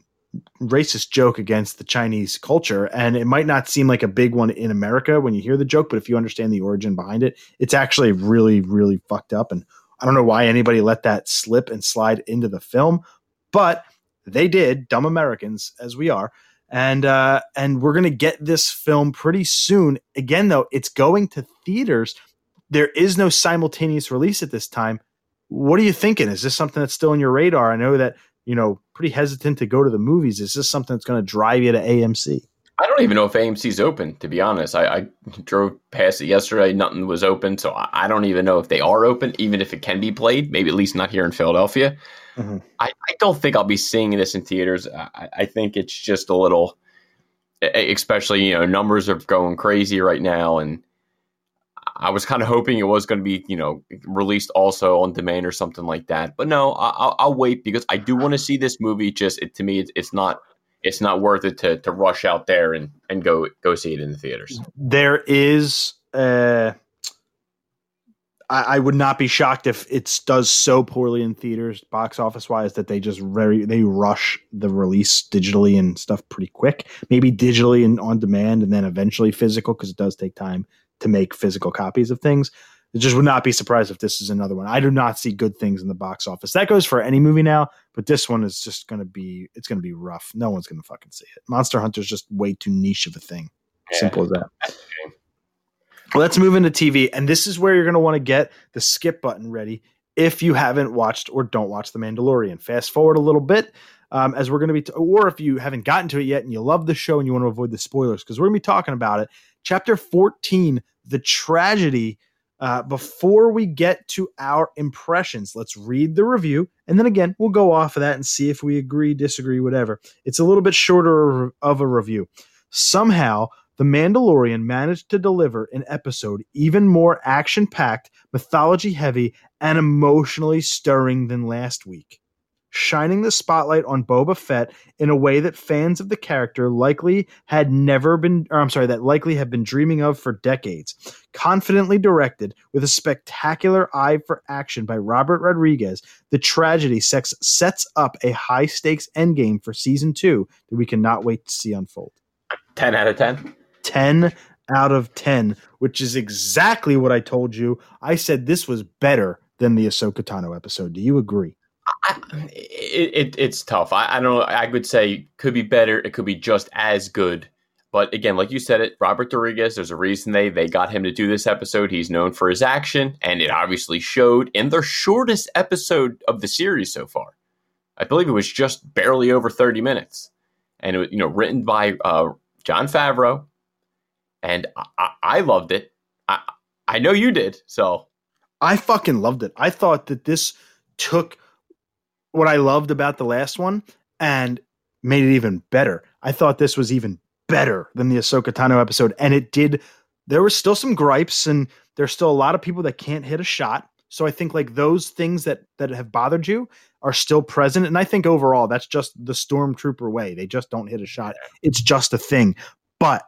racist joke against the Chinese culture. And it might not seem like a big one in America when you hear the joke, but if you understand the origin behind it, it's actually really, really fucked up. And I don't know why anybody let that slip and slide into the film, but they did, dumb Americans as we are and uh, and we're gonna get this film pretty soon. Again, though, it's going to theaters. There is no simultaneous release at this time. What are you thinking? Is this something that's still in your radar? I know that you know pretty hesitant to go to the movies. Is this something that's going to drive you to AMC? I don't even know if AMC's open. To be honest, I, I drove past it yesterday. Nothing was open, so I, I, don't even know if they are open. Even if it can be played, maybe at least not here in Philadelphia. Mm-hmm. I, I, don't think I'll be seeing this in theaters. I, I think it's just a little, especially you know numbers are going crazy right now, and I was kind of hoping it was going to be, you know, released also on demand or something like that. But no, I'll, I'll wait because I do want to see this movie. Just it, to me, it's, it's not it's not worth it to to rush out there and and go go see it in the theaters. There is. Uh, I, I would not be shocked if it does so poorly in theaters, box office wise, that they just very they rush the release digitally and stuff pretty quick. Maybe digitally and on demand, and then eventually physical because it does take time to make physical copies of things. I just would not be surprised if this is another one. I do not see good things in the box office. That goes for any movie now, but this one is just going to be it's going to be rough. No one's going to fucking see it. Monster Hunter is just way too niche of a thing. Yeah. Simple as that. Well, let's move into TV, and this is where you're going to want to get the skip button ready if you haven't watched or don't watch The Mandalorian. Fast forward a little bit. Um, as we're going to be, t- or if you haven't gotten to it yet and you love the show and you want to avoid the spoilers, because we're going to be talking about it. Chapter 14 the tragedy. Uh, before we get to our impressions, let's read the review. And then again, we'll go off of that and see if we agree, disagree, whatever. It's a little bit shorter of a review. Somehow, The Mandalorian managed to deliver an episode even more action packed, mythology heavy, and emotionally stirring than last week shining the spotlight on Boba Fett in a way that fans of the character likely had never been, or I'm sorry, that likely have been dreaming of for decades. Confidently directed with a spectacular eye for action by Robert Rodriguez, the tragedy sex sets up a high stakes endgame for season two that we cannot wait to see unfold. 10 out of 10? 10 out of 10, which is exactly what I told you. I said this was better than the Ahsoka Tano episode. Do you agree? I, it, it, it's tough. I, I, don't know. I would say could be better. It could be just as good. But again, like you said, it Robert Rodriguez. There's a reason they they got him to do this episode. He's known for his action, and it obviously showed in their shortest episode of the series so far. I believe it was just barely over 30 minutes, and it was you know written by uh, Jon Favreau, and I, I loved it. I I know you did. So I fucking loved it. I thought that this took what I loved about the last one and made it even better. I thought this was even better than the Ahsoka Tano episode, and it did. There were still some gripes, and there's still a lot of people that can't hit a shot. So I think like those things that that have bothered you are still present, and I think overall that's just the stormtrooper way. They just don't hit a shot. It's just a thing, but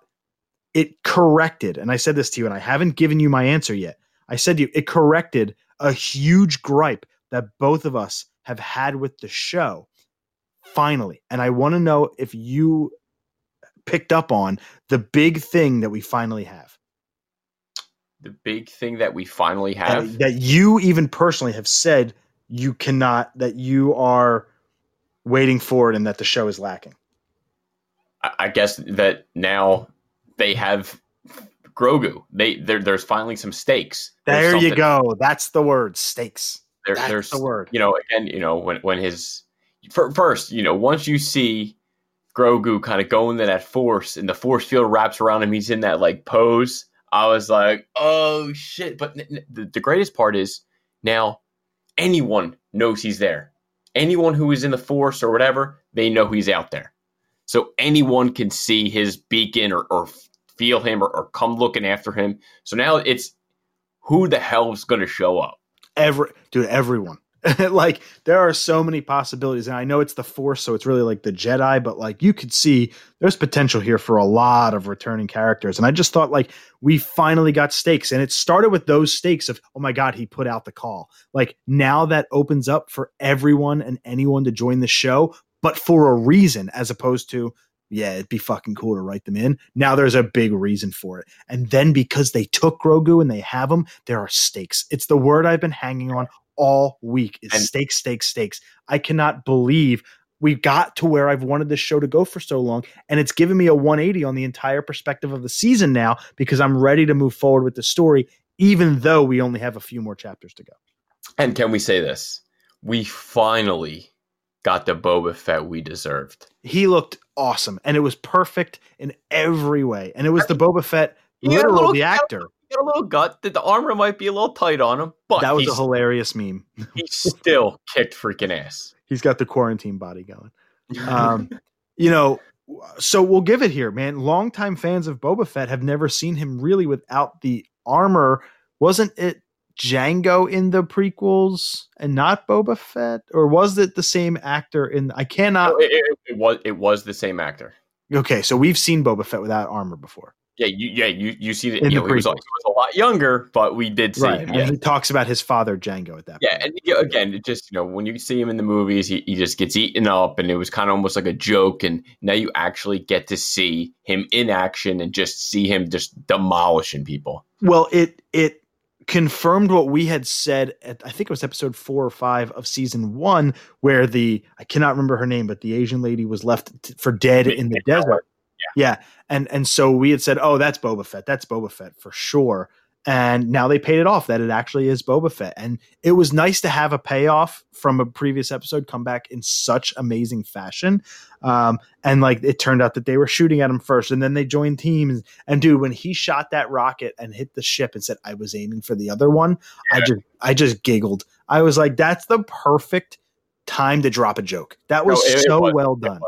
it corrected. And I said this to you, and I haven't given you my answer yet. I said to you it corrected a huge gripe that both of us have had with the show finally. And I want to know if you picked up on the big thing that we finally have. The big thing that we finally have that, that you even personally have said you cannot that you are waiting for it and that the show is lacking. I guess that now they have Grogu. They there's finally some stakes. There you go. That's the word, stakes. There, That's there's the word. You know, again, you know, when when his first, you know, once you see Grogu kind of go into that force and the force field wraps around him, he's in that like pose. I was like, oh shit! But the, the greatest part is now anyone knows he's there. Anyone who is in the force or whatever, they know he's out there. So anyone can see his beacon or, or feel him or, or come looking after him. So now it's who the hell is going to show up? every dude, everyone. like there are so many possibilities, and I know it's the Force, so it's really like the Jedi, but like you could see there's potential here for a lot of returning characters. And I just thought like we finally got stakes, and it started with those stakes of oh my god, he put out the call. Like now that opens up for everyone and anyone to join the show, but for a reason, as opposed to yeah, it'd be fucking cool to write them in. Now there's a big reason for it. And then because they took Grogu and they have him, there are stakes. It's the word I've been hanging on all week is and, stakes, stakes, stakes. I cannot believe we got to where I've wanted this show to go for so long. And it's given me a 180 on the entire perspective of the season now because I'm ready to move forward with the story, even though we only have a few more chapters to go. And can we say this? We finally got the Boba Fett we deserved. He looked awesome, and it was perfect in every way. And it was the Boba Fett, literal little- the actor. He got a little gut. The, the armor might be a little tight on him, but That was a hilarious meme. he still kicked freaking ass. He's got the quarantine body going. Um, you know, so we'll give it here, man. Longtime fans of Boba Fett have never seen him really without the armor. Wasn't it Jango in the prequels and not Boba Fett, or was it the same actor in? I cannot. Oh, it, it- it was it was the same actor. Okay, so we've seen Boba Fett without armor before, Yeah, you yeah you you see that In you the know, he was, he was a lot younger, but we did see him. And Yeah. he talks about his father Jango at that. Yeah, point. and you know, again, it just you know when you see him in the movies, he, he just gets eaten up, and it was kind of almost like a joke. And now you actually get to see him in action and just see him just demolishing people. Well, it it confirmed what we had said at I think it was episode four or five of season one, where the I cannot remember her name, but the Asian lady was left t- for dead in the desert. Yeah. and and so we had said, oh, that's Boba Fett. That's Boba Fett for sure. And now they paid it off that it actually is Boba Fett. And it was nice to have a payoff from a previous episode come back in such amazing fashion. Um, and like it turned out that they were shooting at him first and then they joined teams. And dude, when he shot that rocket and hit the ship and said, I was aiming for the other one, I just I just giggled. I was like, that's the perfect time to drop a joke. That was No, it- it so was. well done.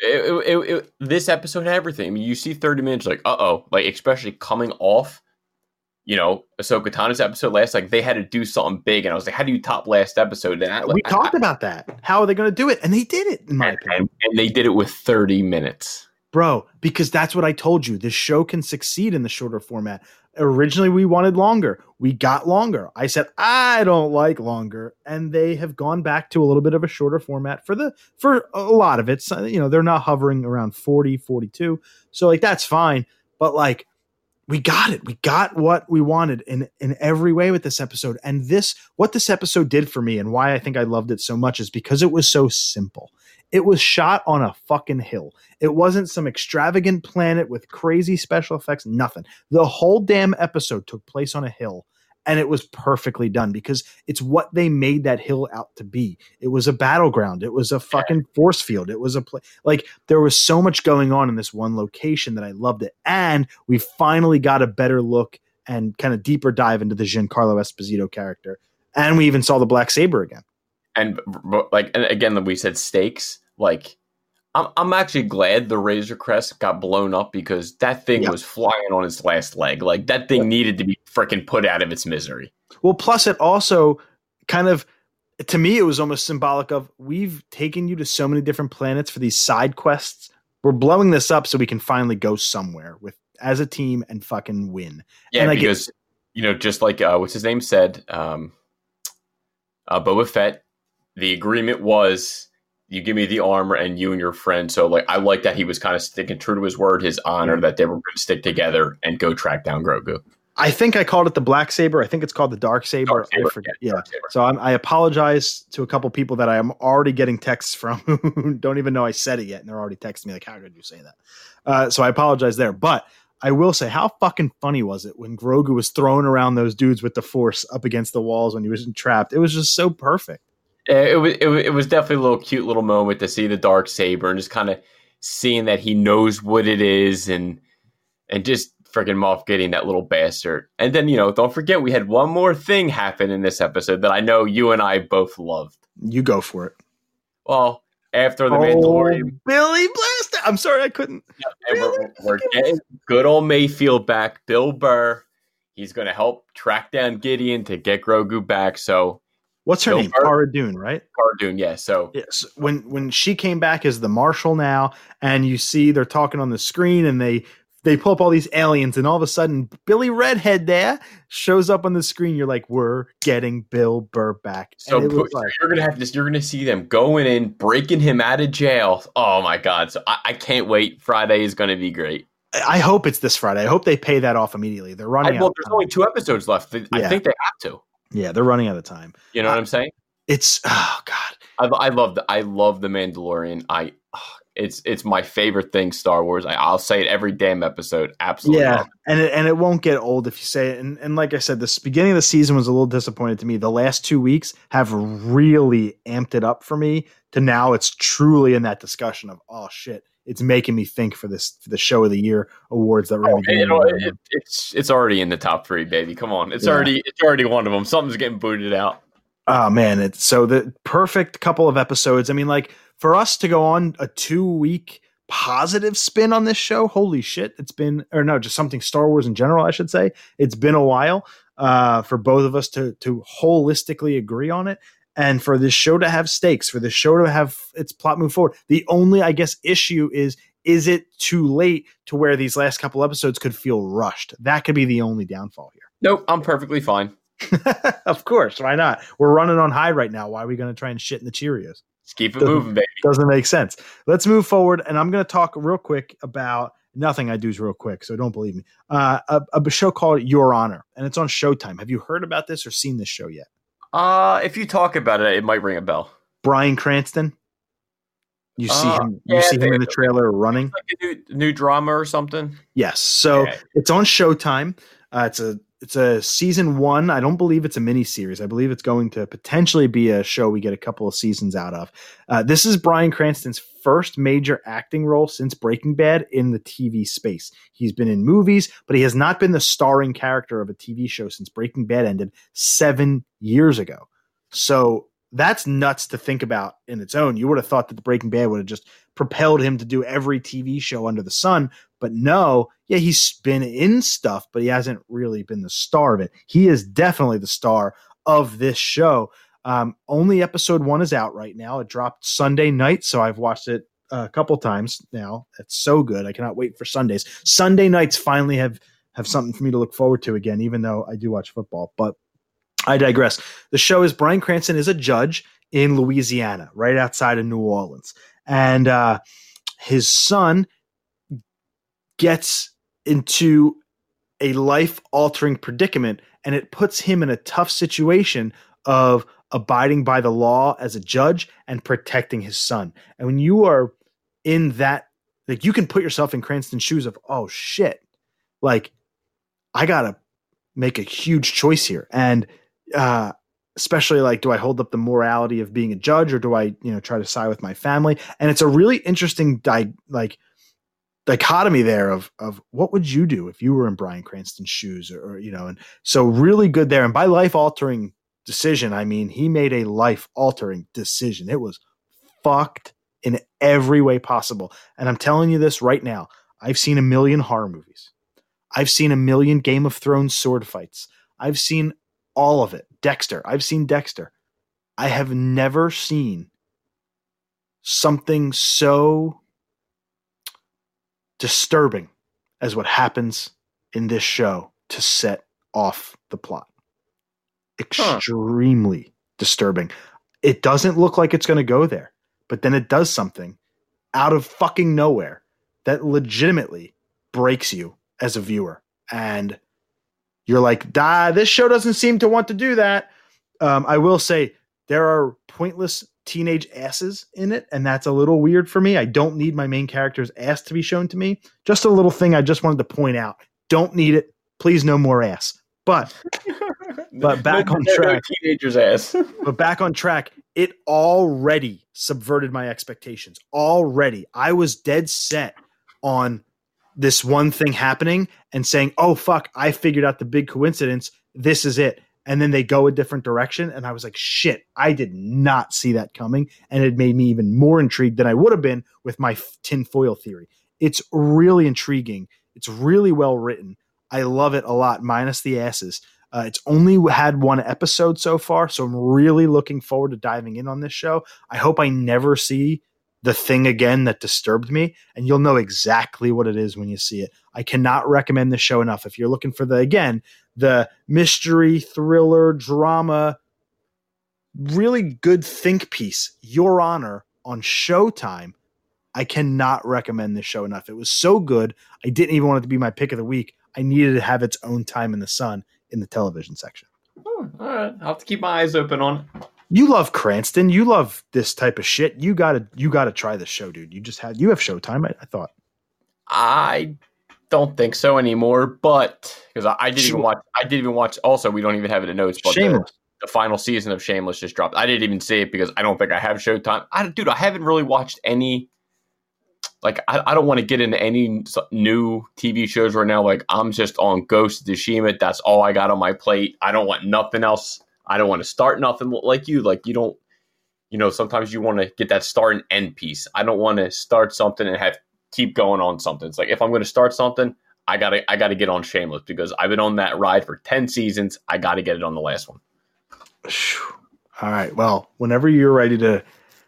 It- it- it- it- this episode had everything. I mean, you see 30 minutes, like, uh oh, like, especially coming off, you know, Ahsoka Tano's episode last, like, they had to do something big. And I was like, how do you top last episode? And I, we I- talked about that. How are they going to do it? And they did it, in my and, opinion. and, they did it with 30 minutes. Bro, because that's what I told you. This show can succeed in the shorter format. Originally, we wanted longer. We got longer. I said, I don't like longer. And they have gone back to a little bit of a shorter format for the for a lot of it. So, you know, they're not hovering around 40, 42. So like that's fine. But like we got it. We got what we wanted in in every way with this episode. And this what this episode did for me and why I think I loved it so much is because it was so simple. It was shot on a fucking hill. It wasn't some extravagant planet with crazy special effects, nothing. The whole damn episode took place on a hill and it was perfectly done because it's what they made that hill out to be. It was a battleground. It was a fucking force field. It was a pla like there was so much going on in this one location that I loved it. And we finally got a better look and kind of deeper dive into the Giancarlo Esposito character. And we even saw the Black Saber again. And like, and again, we said stakes. Like, I'm, I'm actually glad the Razor Crest got blown up because that thing Yep. was flying on its last leg. Like, that thing needed to be freaking put out of its misery. Well, plus it also kind of to me it was almost symbolic of we've taken you to so many different planets for these side quests. We're blowing this up so we can finally go somewhere with as a team and fucking win. Yeah, And I get- because you know, just like uh, what's his name said, um, uh, Boba Fett. The agreement was you give me the armor and you and your friend. So like, I like that he was kind of sticking true to his word, his honor, that they were going to stick together and go track down Grogu. I think I called it the Black Saber. I think it's called the Dark Saber. Dark Saber, I forget. yeah, Yeah. So I'm, I apologize to a couple people that I am already getting texts from who don't even know I said it yet, and they're already texting me like, "How could you say that?" Uh, so I apologize there. But I will say, how fucking funny was it when Grogu was throwing around those dudes with the Force up against the walls when he was trapped? It was just so perfect. It was, it was it was definitely a little cute little moment to see the dark saber and just kind of seeing that he knows what it is and and just freaking Moff getting that little bastard. And then you know, don't forget we had one more thing happen in this episode that I know you and I both loved. You go for it. Well, after the oh, Mandalorian, Oh, Billy Blaster. I'm sorry I couldn't. and we're, we're getting good old Mayfield back. Bill Burr, he's going to help track down Gideon to get Grogu back. So What's her Bill name? Cara Dune, right? Cara Dune, yeah. So Yes. When when she came back as the marshal now, and you see they're talking on the screen, and they they pull up all these aliens, and all of a sudden Billy Redhead there shows up on the screen. You're like, we're getting Bill Burr back. So, And it was so like- you're gonna have this. You're gonna see them going in, breaking him out of jail. Oh my god! So I, I can't wait. Friday is gonna be great. I hope it's this Friday. I hope they pay that off immediately. They're I, running well, out. there's only two episodes left. I Yeah. think they have to. Yeah, they're running out of time. You know what I'm saying? It's oh god. I, I love the I love the Mandalorian. I oh, It's it's my favorite thing, Star Wars. I, will say it every damn episode. Absolutely. Yeah, and it, and it won't get old if you say it. And and like I said, the beginning of the season was a little disappointed to me. The last two weeks have really amped it up for me. To now, it's truly in that discussion of oh shit, it's making me think for this for the show of the year awards that we're oh, going to it, it, it's it's already in the top three, baby. Come on, it's yeah. already it's already one of them. Something's getting booted out. Oh man, it's so the perfect couple of episodes. I mean, like for us to go on a two week positive spin on this show, holy shit, it's been or no, just something Star Wars in general, I should say. It's been a while uh, for both of us to to holistically agree on it and for this show to have stakes, for the show to have its plot move forward. The only, I guess, issue is is it too late to where these last couple episodes could feel rushed? That could be the only downfall here. Nope, I'm perfectly fine. of course, why not? We're running on high right now. Why are we going to try and shit in the Cheerios? Just keep it doesn't, moving, baby. Doesn't make sense. Let's move forward, and I'm going to talk real quick about nothing I do is real quick, so don't believe me. Uh, a, a show called Your Honor, and it's on Showtime. Have you heard about this or seen this show yet? Uh, if you talk about it, it might ring a bell. Bryan Cranston. You see uh, him. You yeah, see him in the trailer running. Like a new, new, drama or something. Yes. So yeah. it's on Showtime. Uh, it's a it's a season one. I don't believe it's a mini series. I believe it's going to potentially be a show we get a couple of seasons out of. Uh, this is Bryan Cranston's first major acting role since Breaking Bad in the TV space. He's been in movies, but he has not been the starring character of a TV show since Breaking Bad ended seven years ago. So that's nuts to think about in its own. You would have thought that the Breaking Bad would have just propelled him to do every TV show under the sun, but no, yeah, he's been in stuff, but he hasn't really been the star of it. He is definitely the star of this show. Um, only episode one is out right now. It dropped Sunday night, so I've watched it a couple times now. It's so good. I cannot wait for Sundays. Sunday nights finally have have something for me to look forward to again, even though I do watch football. But I digress. The show is Bryan Cranston is a judge in Louisiana, right outside of New Orleans, and uh, his son gets into a life altering predicament and it puts him in a tough situation of abiding by the law as a judge and protecting his son. And when you are in that, like you can put yourself in Cranston's shoes of, oh shit, like I gotta make a huge choice here. And uh especially like do I hold up the morality of being a judge or do I, you know, try to side with my family? And it's a really interesting di- like dichotomy there of of what would you do if you were in Bryan Cranston's shoes or, or, you know and so really good there. And by life altering decision I mean he made a life altering decision. It was fucked in every way possible. And I'm telling you this right now. I've seen a million horror movies. I've seen a million Game of Thrones sword fights. I've seen all of it. Dexter. I've seen Dexter. I have never seen something so disturbing as what happens in this show to set off the plot. Extremely huh. disturbing. It doesn't look like it's going to go there, but then it does something out of fucking nowhere that legitimately breaks you as a viewer. And you're like, "Da, this show doesn't seem to want to do that." Um, I will say there are pointless teenage asses in it, and that's a little weird for me. I don't need my main character's ass to be shown to me. Just a little thing I just wanted to point out. Don't need it. Please, no more ass. But but back no, on track. No teenager's ass. but back on track. It already subverted my expectations. Already, I was dead set on this one thing happening and saying, "Oh fuck, I figured out the big coincidence. This is it." And then they go a different direction. And I was like, shit, I did not see that coming. And it made me even more intrigued than I would have been with my tinfoil theory. It's really intriguing. It's really well written. I love it a lot, minus the asses. Uh, it's only had one episode so far, so I'm really looking forward to diving in on this show. I hope I never see the thing again that disturbed me, and you'll know exactly what it is when you see it. I cannot recommend this show enough. If you're looking for the again the mystery thriller drama, really good think piece, Your Honor on Showtime. I cannot recommend this show enough. It was so good. I didn't even want it to be my pick of the week. I needed to have its own time in the sun in the television section. Oh, all right, I'll have to keep my eyes open on. You love Cranston. You love this type of shit. You gotta you gotta try this show, dude. You just had you have Showtime. I, I thought. I don't think so anymore, but because I, I, didn't even watch. I didn't even watch. Also, we don't even have it in notes. But Shameless. The, the, final season of Shameless just dropped. I didn't even see it because I don't think I have Showtime. I, dude, I haven't really watched any. Like, I, I don't want to get into any new TV shows right now. Like, I'm just on Ghost of Tsushima. That's all I got on my plate. I don't want nothing else. I don't want to start nothing like you. Like, you don't. You know, sometimes you want to get that start and end piece. I don't want to start something and have keep going on something. It's like if I'm going to start something, I gotta I gotta get on Shameless because I've been on that ride for ten seasons. I got to get it on the last one. All right. Well, whenever you're ready to,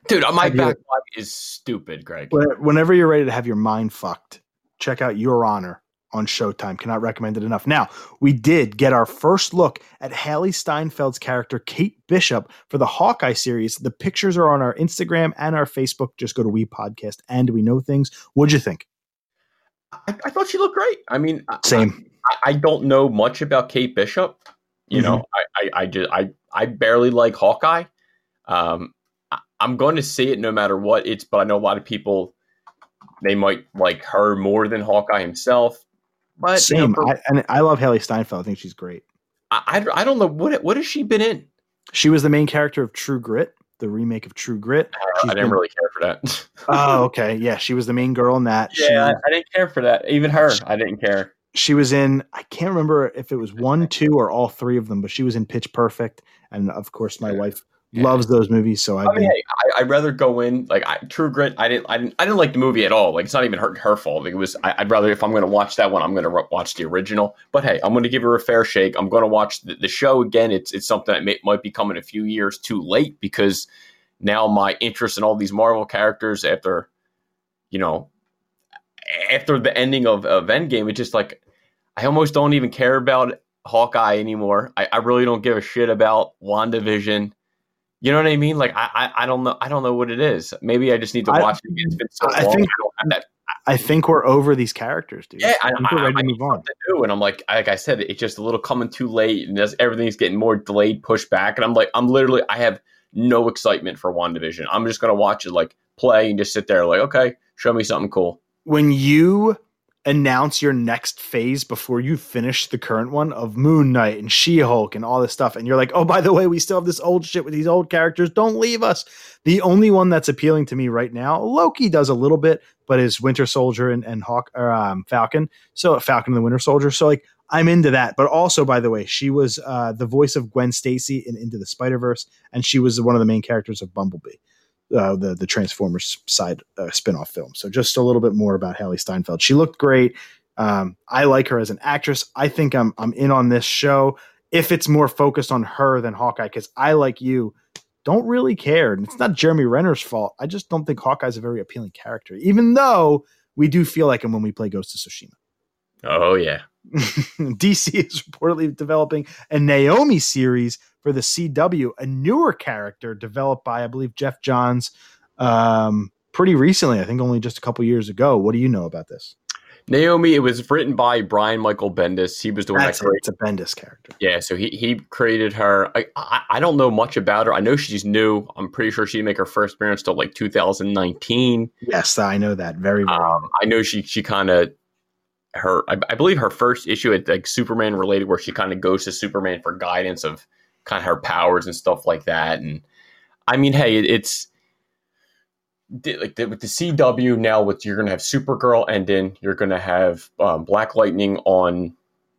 dude, my backlog is stupid, Greg. Whenever you're ready to have your mind fucked, check out Your Honor on Showtime. Cannot recommend it enough. Now, we did get our first look at Hailee Steinfeld's character, Kate Bishop, for the Hawkeye series. The pictures are on our Instagram and our Facebook. Just go to We Podcast and We Know Things. What'd you think? I, I thought she looked great. I mean, same. I, I don't know much about Kate Bishop. You mm-hmm. know, I, I, I just I I barely like Hawkeye. Um, I, I'm going to see it no matter what it's, but I know a lot of people they might like her more than Hawkeye himself. But same, you know, for, I, and I love Hailee Steinfeld. I think she's great. I, I, I don't know what what has she been in. She was the main character of True Grit, the remake of True Grit. Uh, I didn't been, really care for that. oh, okay. Yeah, she was the main girl in that. Yeah, she, I, I, didn't care for that. Even her, I didn't care. She was in. I can't remember if it was one, two, or all three of them, but she was in Pitch Perfect, and of course, my wife yeah. loves those movies. So I, mean, hey, I, would rather go in like I, True Grit. I didn't, I didn't, I didn't like the movie at all. Like it's not even her her fault. Like, it was. I, would rather if I'm going to watch that one, I'm going to re- watch the original. But hey, I'm going to give her a fair shake. I'm going to watch the, the, show again. It's it's something that may, might be coming a few years too late because now my interest in all these Marvel characters after, you know, after the ending of, of Endgame, it's just like I almost don't even care about Hawkeye anymore. I, I really don't give a shit about WandaVision. You know what I mean? Like I, I, I don't know I don't know what it is. Maybe I just need to watch I, it. It's been so I long. Think, I, I think we're over these characters, dude. Yeah, I, I, we're ready to move on. To and I'm like, like I said, it's just a little coming too late, and everything's getting more delayed, pushed back, and I'm like, I'm literally, I have no excitement for WandaVision. I'm just gonna watch it like play and just sit there like, okay, show me something cool. When you announce your next phase before you finish the current one of Moon Knight and She Hulk and all this stuff. And you're like, oh, by the way, we still have this old shit with these old characters. Don't leave us. The only one that's appealing to me right now, Loki does a little bit, but is Winter Soldier and, and Hawk or um, Falcon. So Falcon and the Winter Soldier. So like I'm into that. But also, by the way, she was uh, the voice of Gwen Stacy in Into the Spider Verse, and she was one of the main characters of Bumblebee uh, the the Transformers side uh, spinoff film. So just a little bit more about Hailee Steinfeld. She looked great. Um, I like her as an actress. I think I'm I'm in on this show if it's more focused on her than Hawkeye because I like you don't really care. And it's not Jeremy Renner's fault. I just don't think Hawkeye's a very appealing character, even though we do feel like him when we play Ghost of Tsushima. Oh yeah. DC is reportedly developing a Naomi series for the CW, a newer character developed by, I believe, Geoff Johns um, pretty recently. I think only just a couple years ago. What do you know about this? Naomi, it was written by Brian Michael Bendis. He was the one That's that created. It's a Bendis character. Yeah, so he he created her. I, I, I don't know much about her. I know she's new. I'm pretty sure she didn't make her first appearance till like 2019. Yes, I know that very well. Um, I know she she kind of her. I, I, believe her first issue at like Superman related, where she kind of goes to Superman for guidance of kind of her powers and stuff like that. And I mean, hey, it, it's like the, with the CW now. With you're going to have Supergirl ending, you're going to have um, Black Lightning on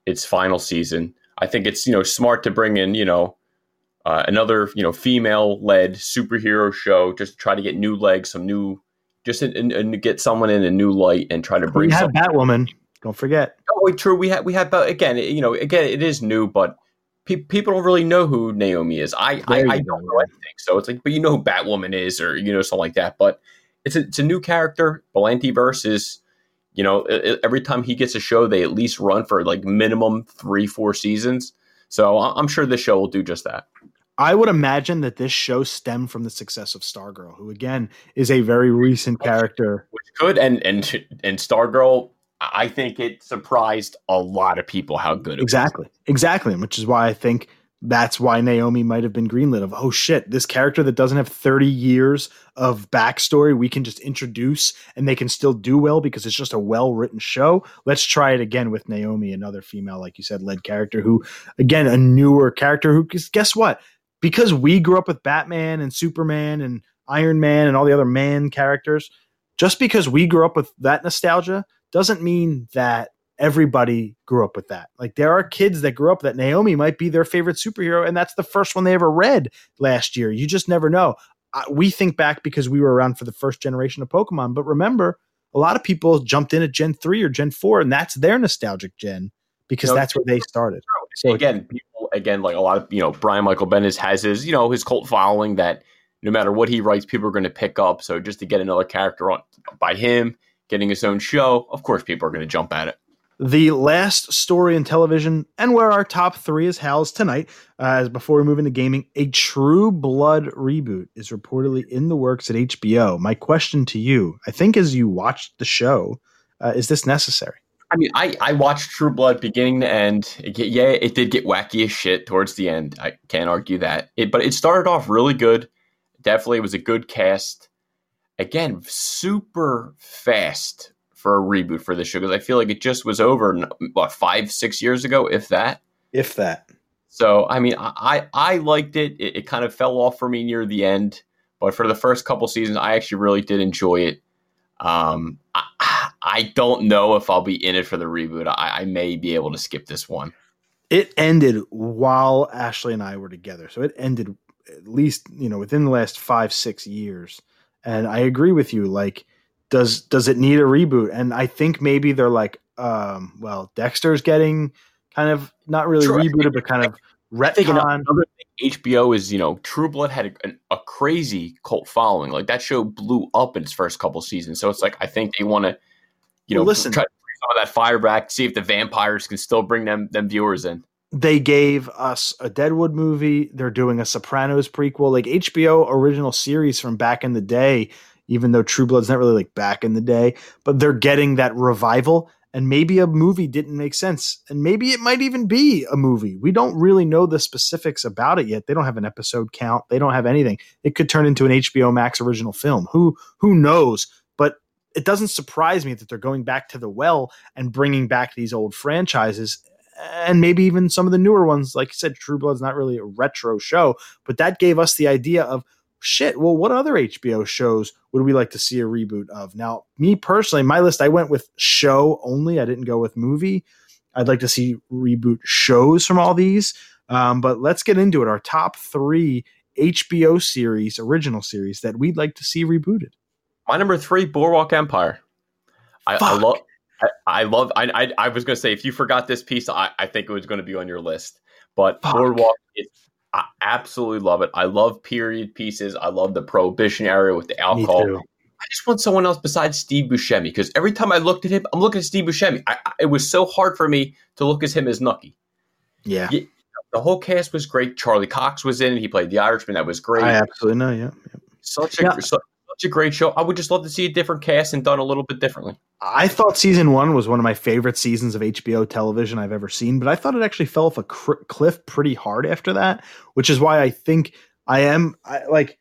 its final season. I think it's you know smart to bring in you know uh, another you know female led superhero show just to try to get new legs, some new just and get someone in a new light and try to bring. We have Batwoman. Don't forget. Oh, true. We have we have again. You know, again, it is new, but pe- people don't really know who Naomi is. I I, I, don't know anything, so it's like, but you know who Batwoman is, or you know something like that. But it's a, it's a new character. Berlanti versus, you know, every time he gets a show, they at least run for like minimum three four seasons. So I'm sure this show will do just that. I would imagine that this show stemmed from the success of Stargirl, who again is a very recent character. Which could and and and Stargirl I think it surprised a lot of people how good it exactly. was. Exactly. Which is why I think that's why Naomi might have been greenlit of oh shit this character that doesn't have 30 years of backstory we can just introduce and they can still do well because it's just a well written show let's try it again with Naomi another female like you said led character who again a newer character who guess what because we grew up with Batman and Superman and Iron Man and all the other man characters just because we grew up with that nostalgia doesn't mean that everybody grew up with that. Like there are kids that grew up that Naomi might be their favorite superhero, and that's the first one they ever read last year. You just never know. we think back because we were around for the first generation of Pokemon, but remember, a lot of people jumped in at Gen three or Gen four, and that's their nostalgic gen because that's where they started. So again, people again like a lot of you know Brian Michael Bendis has his you know his cult following that no matter what he writes, people are going to pick up. So just to get another character on by him getting his own show, of course, people are going to jump at it. The last story in television and where our top three is housed tonight uh, as before we move into gaming a true blood reboot is reportedly in the works at hbo my question to you i think as you watched the show uh, is this necessary? I mean i i watched true blood beginning to end. It yeah it did get wacky as shit towards the end. I can't argue that. It, but it started off really good. Definitely was a good cast again super fast for a reboot for this show because I feel like it just was over what five six years ago, if that. If that. So I mean, I I liked it. It, it kind of fell off for me near the end, but for the first couple seasons, I actually really did enjoy it. Um, I, I don't know if I'll be in it for the reboot. I, I may be able to skip this one. It ended while Ashley and I were together, so it ended at least you know within the last five six years. And I agree with you. Like does does it need a reboot? And I think maybe they're like, um, well, Dexter's getting kind of not really True. rebooted, but kind of retcon. HBO is, you know, True Blood had a, a, crazy cult following. Like that show blew up in its first couple seasons. So it's like I think they want to, you know, well, listen, try to bring some of that fire back, see if the vampires can still bring them them viewers in. They gave us a Deadwood movie. They're doing a Sopranos prequel, like HBO original series from back in the day even though True Blood's not really like back in the day, but they're getting that revival. And maybe a movie didn't make sense. And maybe it might even be a movie. We don't really know the specifics about it yet. They don't have an episode count. They don't have anything. It could turn into an HBO Max original film. Who who knows? But it doesn't surprise me that they're going back to the well and bringing back these old franchises and maybe even some of the newer ones. Like you said, True Blood's not really a retro show, but that gave us the idea of shit, well, what other HBO shows would we like to see a reboot of? Now, me personally, my list, I went with show only. I didn't go with movie. I'd like to see reboot shows from all these. Um, but let's get into it. Our top three HBO series, original series that we'd like to see rebooted. My number three, Boardwalk Empire. I, I love. I, I, love. I, I, I was going to say if you forgot this piece, I, I think it was going to be on your list. But Fuck. Boardwalk is I absolutely love it. I love period pieces. I love the prohibition era with the alcohol. I just want someone else besides Steve Buscemi because every time I looked at him, I'm looking at Steve Buscemi. I, I, it was so hard for me to look at him as Nucky. Yeah. yeah. The whole cast was great. Charlie Cox was in it. He played the Irishman. That was great. I absolutely know. Yeah. yeah. Such a yeah. such, such a great show. I would just love to see a different cast and done a little bit differently. I thought season one was one of my favorite seasons of HBO television I've ever seen, but I thought it actually fell off a cr- cliff pretty hard after that, which is why I think I am I, like.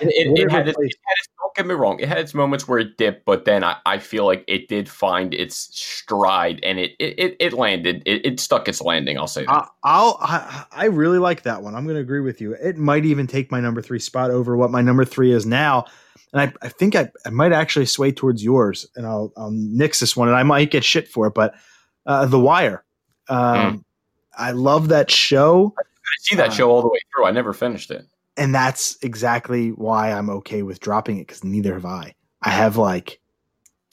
It, it, it, had its, it, had its, don't get me wrong, it had its moments where it dipped, but then I, I feel like it did find its stride and it it, it, landed. It, it stuck its landing. I'll say that. I'll I, I really like that one. I'm going to agree with you. It might even take my number three spot over what my number three is now and I, I think I, I might actually sway towards yours, and I'll, I'll nix this one, and I might get shit for it, but uh, The Wire. Um, mm. I love that show. I see that uh, show all the way through. I never finished it, and that's exactly why I'm okay with dropping it because neither have I. I have like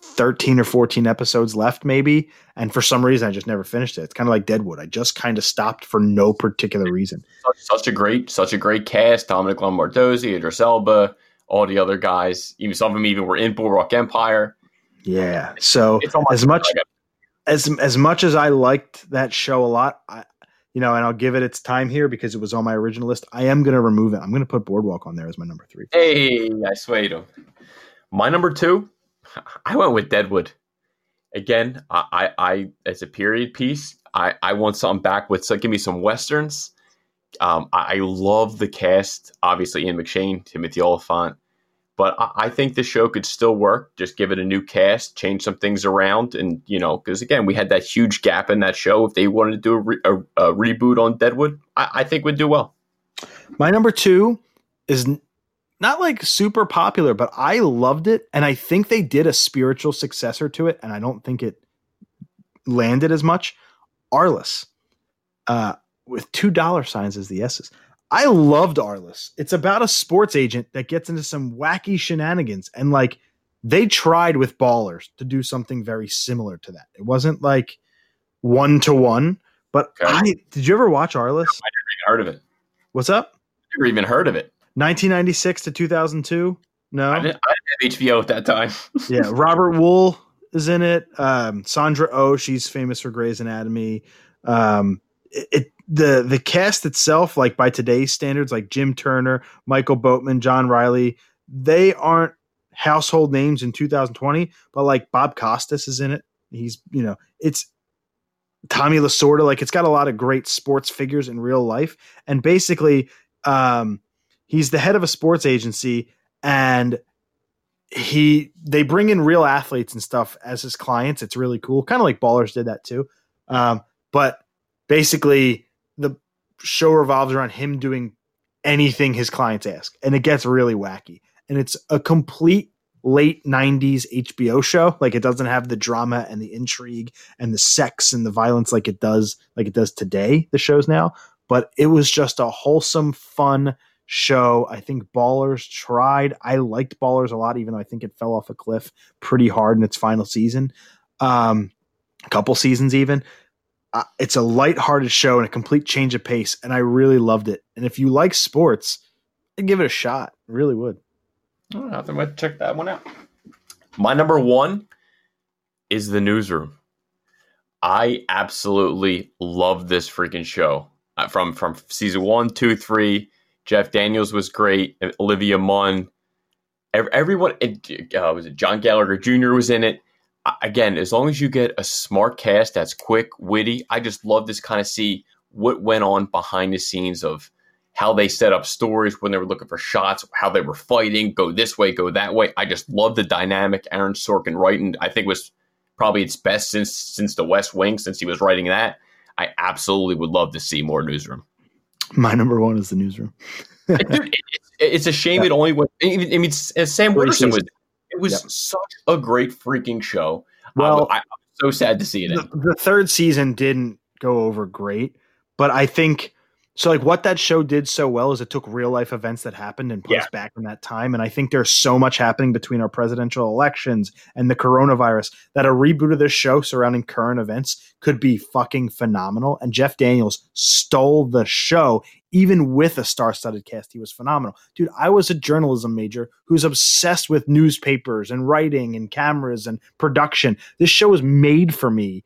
13 or 14 episodes left, maybe. And for some reason, I just never finished it. It's kind of like Deadwood. I just kind of stopped for no particular reason. Such, such, a great, such a great cast. Dominic Lombardozzi, Idris Elba, all the other guys. Even some of them even were in Boardwalk Empire. Yeah. So as much as as much as I liked that show a lot, I you know, and I'll give it its time here because it was on my original list. I am going to remove it. I'm going to put Boardwalk on there as my number three. Hey, I swayed him. My number two, I went with Deadwood. Again, I, I, I as a period piece, I, I want something back with so give me some westerns. Um, I, I love the cast. Obviously, Ian McShane, Timothy Olyphant, but I, I think the show could still work. Just give it a new cast, change some things around, and you know, because again, we had that huge gap in that show. If they wanted to do a, re- a, a reboot on Deadwood, I, I think would do well. My number two is not like super popular, but I loved it, and I think they did a spiritual successor to it, and I don't think it landed as much. Arliss, uh, with two dollar signs as the S's. I loved Arliss. It's about a sports agent that gets into some wacky shenanigans, and like they tried with Ballers to do something very similar to that. It wasn't like one to one, but Okay. I did you ever watch Arliss? No, I never even heard of it? What's up? Never even heard of it. 1996 to 2002. No, I, didn't, I didn't have HBO at that time. yeah, Robert Wuhl is in it. Um, Sandra Oh, she's famous for Grey's Anatomy. Um, it, it the the cast itself, like by today's standards, like Jim Turner, Michael Boatman, John Riley, they aren't household names in 2020. But like Bob Costas is in it. He's you know it's Tommy Lasorda. Like it's got a lot of great sports figures in real life, and basically, um, he's the head of a sports agency and he they bring in real athletes and stuff as his clients. It's really cool. Kind of like Ballers did that too. Um, but basically show revolves around him doing anything his clients ask. And it gets really wacky. And it's a complete late 90s HBO show. Like it doesn't have the drama and the intrigue and the sex and the violence like it does like it does today, the shows now. But it was just a wholesome, fun show. I think Ballers tried. I liked Ballers a lot, even though I think it fell off a cliff pretty hard in its final season, um, a couple seasons even. Uh, it's a light-hearted show and a complete change of pace, and I really loved it. And if you like sports, I'd give it a shot. I really would. Oh, I think I might check that one out. My number one is the newsroom. I absolutely love this freaking show. Uh, from from season one, two, three. Jeff Daniels was great. Olivia Munn. Everyone. Uh, was it John Gallagher Jr. was in it. Again, as long as you get a smart cast that's quick, witty, I just love this kind of see what went on behind the scenes of how they set up stories when they were looking for shots, how they were fighting, go this way, go that way. I just love the dynamic. Aaron Sorkin writing, I think was probably its best since since The West Wing, since he was writing that. I absolutely would love to see more newsroom. My number one is the newsroom. Dude, it, it- it's a shame it only went. I mean, Sam Waterston was. Was Yep. such a great freaking show. Um, well, I, I'm so sad to see it. the, the third season didn't go over great, but I think so. Like what that show did so well is it took real life events that happened and put Yeah. us back in that time. And I think there's so much happening between our presidential elections and the coronavirus that a reboot of this show surrounding current events could be fucking phenomenal. And Jeff Daniels stole the show. Even with a star-studded cast, he was phenomenal, dude. I was a journalism major who's obsessed with newspapers and writing and cameras and production. This show was made for me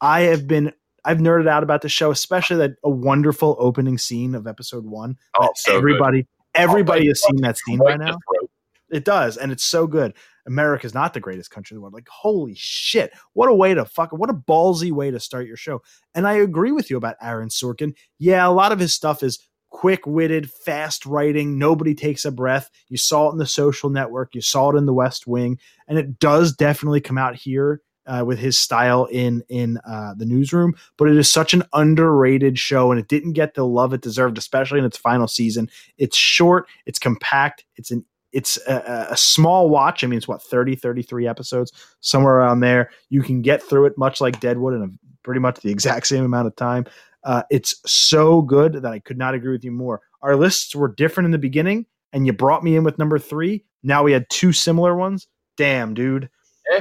I have been I've nerded out about the show, especially that a wonderful opening scene of episode one. Oh, so good. everybody everybody Oh, has seen that scene by Right in the now. throat. It does, and it's so good. America's not the greatest country in the world. Like, holy shit. What a way to fuck what a ballsy way to start your show. And I agree with you about Aaron Sorkin. Yeah, a lot of his stuff is quick-witted, fast writing, nobody takes a breath. You saw it in the social network, you saw it in the West Wing, and it does definitely come out here uh, with his style in in uh, the newsroom. But it is such an underrated show, and it didn't get the love it deserved, especially in its final season. It's short, it's compact, it's an it's a, a small watch. I mean, it's what 30, 33 episodes, somewhere around there. You can get through it much like Deadwood in a, pretty much the exact same amount of time. Uh, it's so good that I could not agree with you more. Our lists were different in the beginning, and you brought me in with number three. Now we had two similar ones. Damn, dude.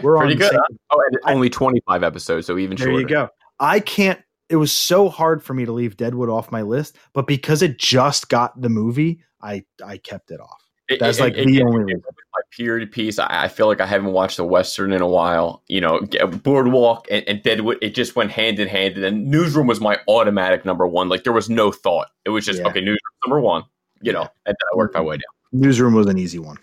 We're pretty on good. huh? Oh, and only 25 episodes, so even There shorter. you go. I can't. It was so hard for me to leave Deadwood off my list, but because it just got the movie, I I kept it off. It- That's it- like it- the it- only it- reason. my period piece. I, I feel like I haven't watched a western in a while. You know, Boardwalk and, and Deadwood. It just went hand in hand. And then Newsroom was my automatic number one. Like there was no thought. It was just Yeah. okay. Newsroom number one. You know, Yeah. and then I worked my way down. Newsroom was an easy one.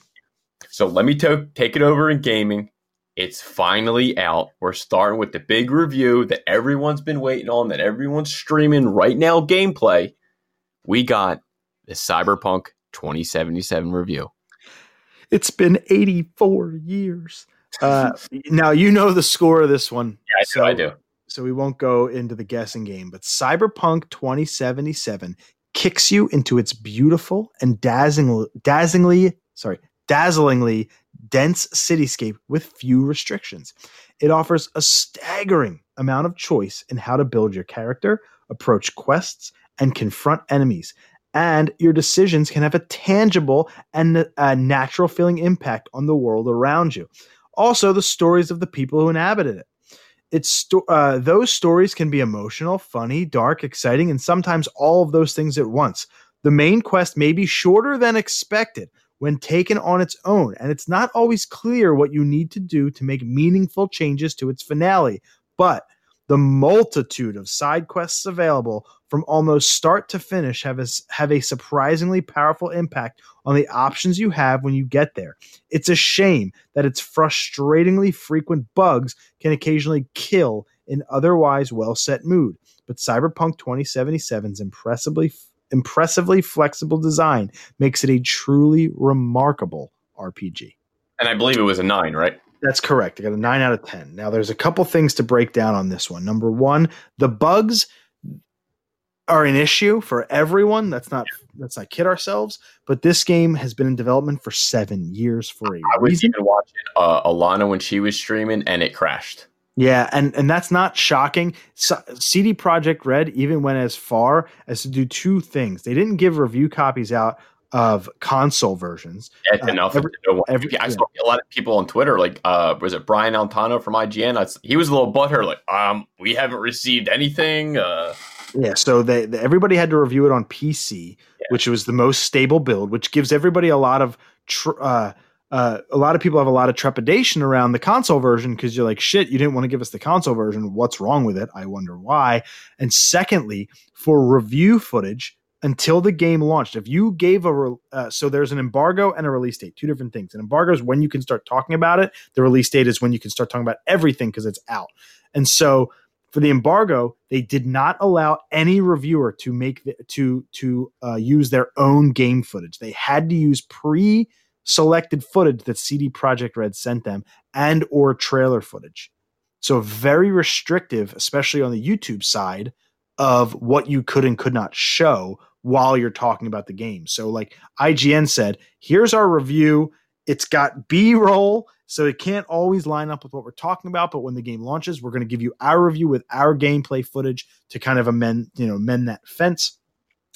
So let me to- take it over in gaming. It's finally out. We're starting with the big review that everyone's been waiting on, that everyone's streaming right now gameplay. We got the Cyberpunk 2077 review. It's been 84 years. Uh, now you know the score of this one. Yeah, I do. so, I do. So we won't go into the guessing game, but Cyberpunk 2077 kicks you into its beautiful and dazzling, dazzlingly, sorry, dazzlingly dense cityscape with few restrictions. It offers a staggering amount of choice in how to build your character, approach quests, and confront enemies. And your decisions can have a tangible and a natural feeling impact on the world around you. Also, the stories of the people who inhabited it. It's sto- uh, those stories can be emotional, funny, dark, exciting, and sometimes all of those things at once. The main quest may be shorter than expected when taken on its own, and it's not always clear what you need to do to make meaningful changes to its finale. But the multitude of side quests available from almost start to finish have a, have a surprisingly powerful impact on the options you have when you get there. It's a shame that its frustratingly frequent bugs can occasionally kill an otherwise well set mood, but Cyberpunk 2077's impressively impressively flexible design makes it a truly remarkable RPG. And I believe it was a nine, right? That's correct. I got a nine out of 10. Now, there's a couple things to break down on this one. Number one, the bugs are an issue for everyone. That's not let's not kid ourselves. But this game has been in development for seven years for a I was even watching uh, Alana when she was streaming, and it crashed. Yeah, and and that's not shocking. So, CD Projekt Red even went as far as to do two things. They didn't give review copies out of console versions. It's Uh, enough. every- every- I yeah. saw a lot of people on Twitter, like, uh, was it Brian Altano from IGN? I, he was a little butthurt, like, um, we haven't received anything. Uh, Yeah, so they, they- everybody had to review it on PC, Yeah. which was the most stable build, which gives everybody a lot of tr- uh, uh, a lot of people have a lot of trepidation around the console version because you're like, shit, you didn't want to give us the console version. What's wrong with it? I wonder why. And secondly, for review footage until the game launched, if you gave a re- uh, so there's an embargo and a release date, two different things. An embargo is when you can start talking about it. The release date is when you can start talking about everything because it's out. And so for the embargo, they did not allow any reviewer to make the, to to uh, use their own game footage. They had to use pre-selected footage that CD Projekt Red sent them and or trailer footage. So very restrictive, especially on the YouTube side of what you could and could not show while you're talking about the game. So like IGN said, here's our review. It's got B-roll, so it can't always line up with what we're talking about. But when the game launches, we're going to give you our review with our gameplay footage to kind of amend, you know, mend that fence.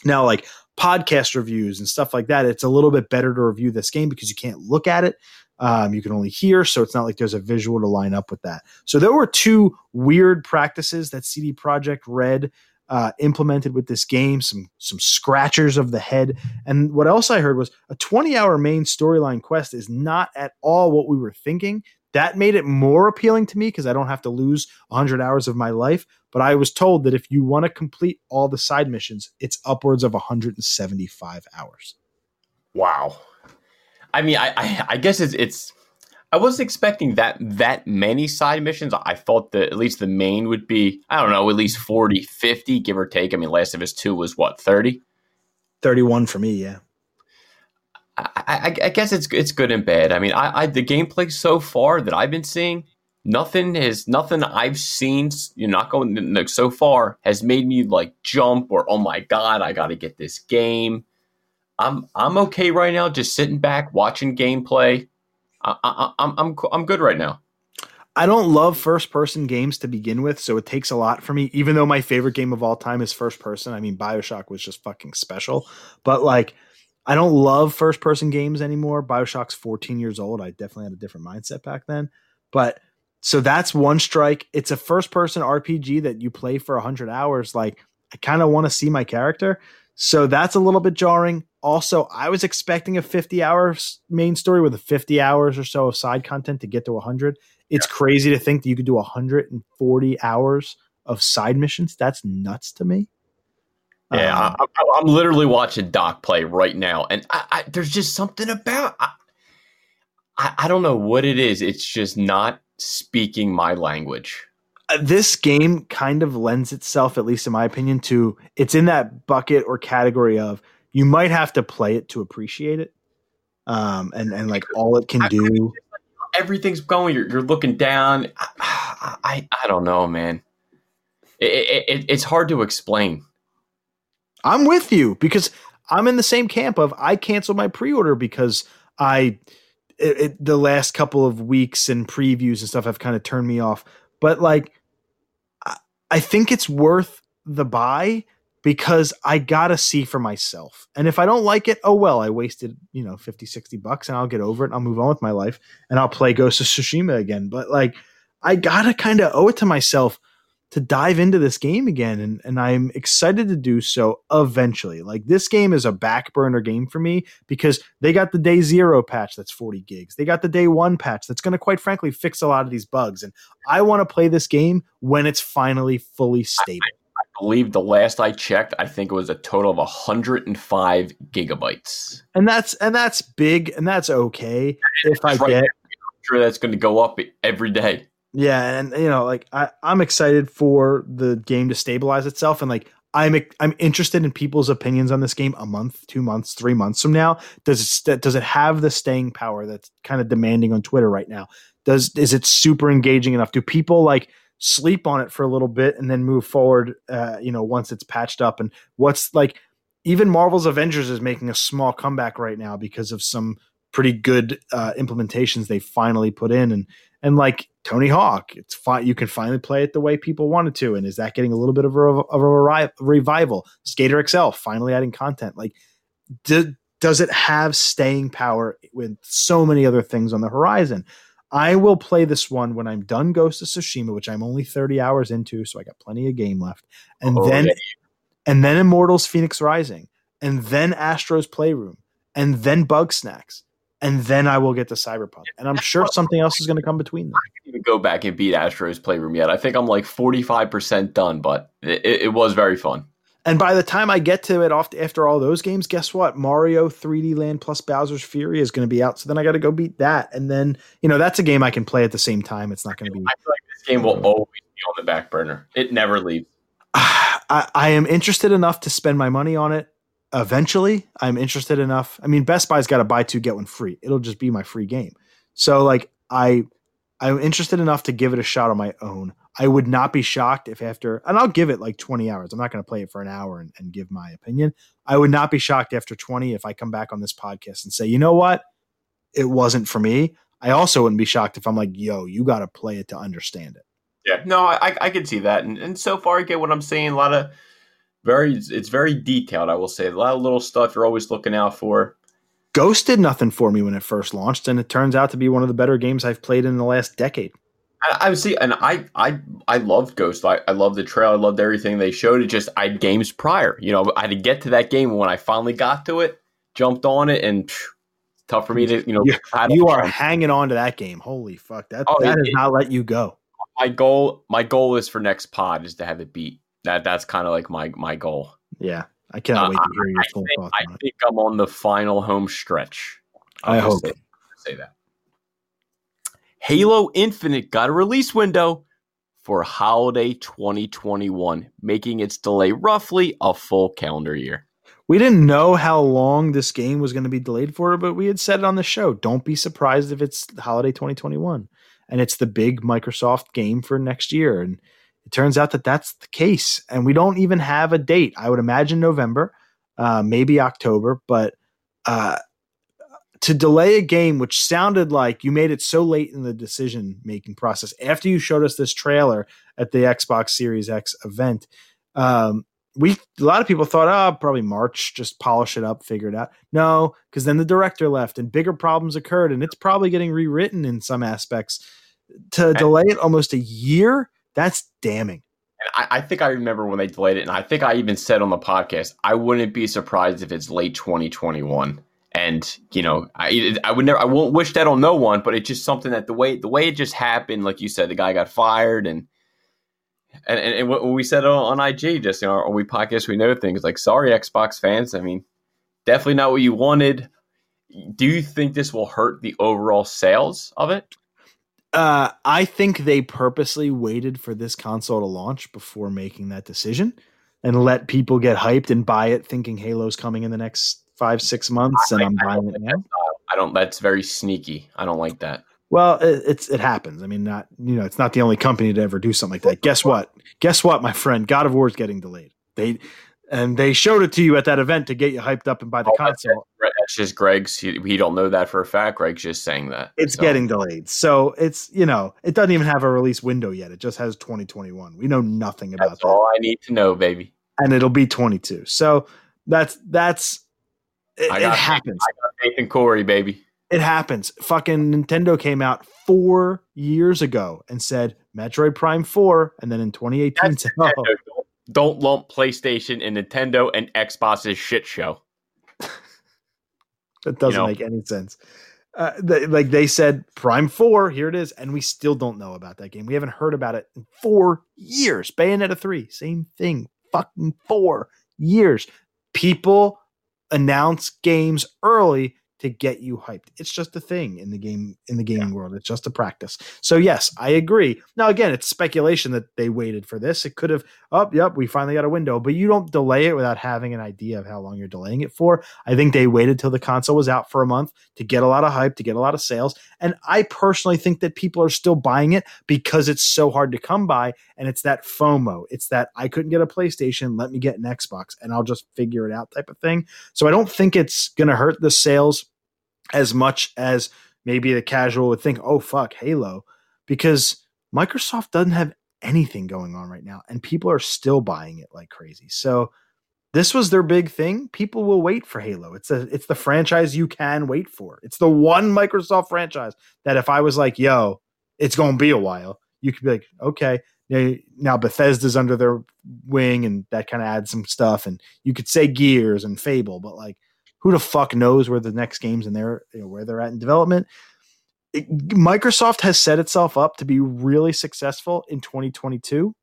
Now, like podcast reviews and stuff like that, it's a little bit better to review this game because you can't look at it. Um, you can only hear, so it's not like there's a visual to line up with that. So there were two weird practices that CD Projekt Red uh, implemented with this game. Some some scratchers of the head, and what else I heard was a 20 hour main storyline quest is not at all what we were thinking. That made it more appealing to me because I don't have to lose 100 hours of my life. But I was told that if you want to complete all the side missions, it's upwards of 175 hours. wow. I mean, I, I, I guess it's, it's, I wasn't expecting that that many side missions. I thought that at least the main would be, I don't know, at least 40, 50, give or take. I mean, Last of Us 2 was what, 30? 31 for me, yeah. I, I, guess it's it's good and bad. I mean, I, I the gameplay so far that I've been seeing, nothing has nothing I've seen. You're not going like, so far has made me like jump or oh my god, I got to get this game. I'm I'm okay right now, just sitting back watching gameplay. I, I, I'm I'm I'm good right now. I don't love first person games to begin with, so it takes a lot for me. Even though my favorite game of all time is first person, I mean, Bioshock was just fucking special. But like, I don't love first person games anymore. Bioshock's 14 years old. I definitely had a different mindset back then. But so that's one strike. It's a first person RPG that you play for 100 hours. Like, I kind of want to see my character. So that's a little bit jarring. Also, I was expecting a 50 hour main story with a 50 hours or so of side content to get to 100 it's crazy to think that you could do 140 hours of side missions. That's nuts to me. Yeah, Um, I, I'm literally watching Doc play right now, and I, I, there's just something about I, I, I don't know what it is. It's just not speaking my language. Uh, this game kind of lends itself, at least in my opinion, to it's in that bucket or category of you might have to play it to appreciate it. Um, and, and like all it can do. Everything's going. You're, you're looking down. I, I, I don't know, man. It, it, it's hard to explain. I'm with you because I'm in the same camp of I canceled my pre-order because I it, it, the last couple of weeks and previews and stuff have kind of turned me off. But like, I, I think it's worth the buy because I gotta see for myself. And if I don't like it, oh well, I wasted, you know, 50, 60 bucks and I'll get over it and I'll move on with my life and I'll play Ghost of Tsushima again. But like, I gotta kind of owe it to myself to dive into this game again and, and I'm excited to do so eventually. Like this game is a back burner game for me because they got the day zero patch that's 40 gigs. They got the day one patch that's going to quite frankly fix a lot of these bugs. And I want to play this game when it's finally fully stable. I, I believe the last I checked, I think it was a total of 105 gigabytes. And that's and that's big and that's okay if I right get. I'm sure that's going to go up every day. Yeah, and you know, like I, I'm excited for the game to stabilize itself, and like I'm I'm interested in people's opinions on this game a month, two months, three months from now. Does it does it have the staying power that's kind of demanding on Twitter right now? Does is it super engaging enough? Do people like sleep on it for a little bit and then move forward? Uh, you know, once it's patched up, and what's like even Marvel's Avengers is making a small comeback right now because of some pretty good uh, implementations they finally put in, and and like Tony Hawk, it's fine. You can finally play it the way people wanted to. And is that getting a little bit of a, of a revival? Skater XL finally adding content. Like, do, does it have staying power with so many other things on the horizon? I will play this one when I'm done Ghost of Tsushima, which I'm only 30 hours into, so I got plenty of game left. And oh, then yeah. and then Immortals Fenyx Rising, and then Astro's Playroom, and then Bugsnax and then I will get to Cyberpunk. And I'm sure something else is going to come between them. I can even go back and beat Astro's Playroom yet. I think I'm like 45% done, but it, it, was very fun. And by the time I get to it off after all those games, guess what? Mario 3D Land plus Bowser's Fury is going to be out. So then I got to go beat that. And then, you know, that's a game I can play at the same time. It's not going to be. I feel like this game will always be on the back burner. It never leaves. I, I am interested enough to spend my money on it eventually I'm interested enough. I mean, Best Buy's got to buy two get one free. It'll just be my free game. So like I I'm interested enough to give it a shot on my own. I would not be shocked if after and I'll give it like 20 hours. I'm not going to play it for an hour and, and give my opinion. I would not be shocked after 20 if I come back on this podcast and say, you know what? It wasn't for me. I also wouldn't be shocked if I'm like, yo, you got to play it to understand it. Yeah, no, I I can see that, and and so far I get what I'm saying. A lot of very it's very detailed. I will say a lot of little stuff you're always looking out for. Ghost did nothing for me when it first launched, and it turns out to be one of the better games I've played in the last decade. I, I see, and I I I loved Ghost. I, I loved the trail. I loved everything they showed. It just I had games prior. You know, I had to get to that game. When I finally got to it, jumped on it, and phew, tough for me to you know. You, you are hanging on to that game. Holy fuck! That oh, that it, has not let you go. My goal, my goal is for next pod is to have it beat that that's kind of like my my goal. Yeah, I cannot uh, wait to hear your full thoughts. I think. I'm on the final home stretch. I'll i hope say, say that. Halo Infinite got a release window for holiday 2021, making its delay roughly a full calendar year. We didn't know how long this game was going to be delayed for, but we had said it on the show. Don't be surprised if it's holiday 2021 and it's the big Microsoft game for next year. And it turns out that that's the case, and we don't even have a date. I would imagine November, uh, maybe October, but uh, to delay a game which sounded like you made it so late in the decision making process after you showed us this trailer at the Xbox Series X event. Um, we a lot of people thought, oh, probably March, just polish it up, figure it out. No, because then the director left and bigger problems occurred, and it's probably getting rewritten in some aspects. To delay it almost a year that's damning. I, I, think I remember when they delayed it, and I think I even said on the podcast, I wouldn't be surprised if it's late 2021. And you know, I I would never, I won't wish that on no one, but it's just something that the way the way it just happened, like you said, the guy got fired, and and and, and what we said on, on IG, just you know, we podcast, we know things like sorry, Xbox fans. I mean, definitely not what you wanted. Do you think this will hurt the overall sales of it? Uh, I think they purposely waited for this console to launch before making that decision and let people get hyped and buy it thinking Halo's coming in the next five, six months and I'm buying it now. I don't, that's very sneaky. I don't like that. Well, it, it's it happens. I mean, not you know, it's not the only company to ever do something like that. Guess what? Guess what, my friend? God of War is getting delayed. They and they showed it to you at that event to get you hyped up and buy the oh, console. That's, that's just Greg's. He, he, don't know that for a fact. Greg's just saying that it's so. getting delayed. So it's you know it doesn't even have a release window yet. It just has 2021. We know nothing about that's that. All I need to know, baby. And it'll be 22. So that's that's it, I got, it happens. I got faith in Cory, baby. It happens. Fucking Nintendo came out four years ago and said Metroid Prime 4, and then in 2018 said, oh. don't, don't lump PlayStation and Nintendo and Xbox's shit show. That doesn't you know? make any sense. Uh, they, like they said, Prime 4, here it is, and we still don't know about that game. We haven't heard about it in four years. Bayonetta 3, same thing. Fucking four years. People announce games early to get you hyped. It's just a thing in the game in the gaming yeah. world. It's just a practice. So yes, I agree. Now again, it's speculation that they waited for this. It could have, oh, yep, we finally got a window, but you don't delay it without having an idea of how long you're delaying it for. I think they waited till the console was out for a month to get a lot of hype, to get a lot of sales. And I personally think that people are still buying it because it's so hard to come by and it's that FOMO. It's that I couldn't get a PlayStation, let me get an Xbox and I'll just figure it out type of thing. So I don't think it's going to hurt the sales as much as maybe the casual would think, oh, fuck, Halo, because Microsoft doesn't have anything going on right now and people are still buying it like crazy. So this was their big thing. People will wait for Halo. It's a it's the franchise you can wait for. It's the one Microsoft franchise that if I was like, yo, it's going to be a while, you could be like, okay, now Bethesda's under their wing and that kind of adds some stuff and you could say Gears and Fable, but like who the fuck knows where the next games and their you know, where they're at in development. It, Microsoft has set itself up to be really successful in 2022,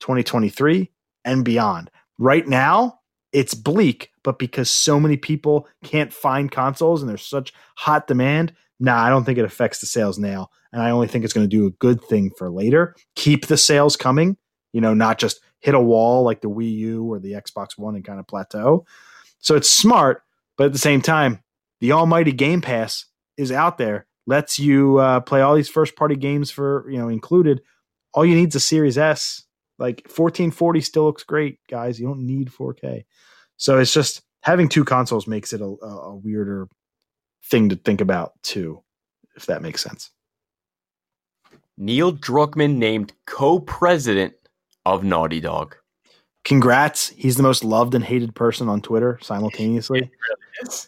2023, and beyond. Right now, it's bleak, but because so many people can't find consoles and there's such hot demand, nah, I don't think it affects the sales now. And I only think it's going to do a good thing for later. Keep the sales coming, you know, not just hit a wall like the Wii U or the Xbox One and kind of plateau. So it's smart, but at the same time, the almighty Game Pass is out there, lets you uh, play all these first party games for, you know, included. All you need is a Series S. Like 1440 still looks great, guys. You don't need 4K. So it's just having two consoles makes it a, a weirder thing to think about, too, if that makes sense. Neil Druckmann named co president of Naughty Dog congrats. He's the most loved and hated person on Twitter simultaneously.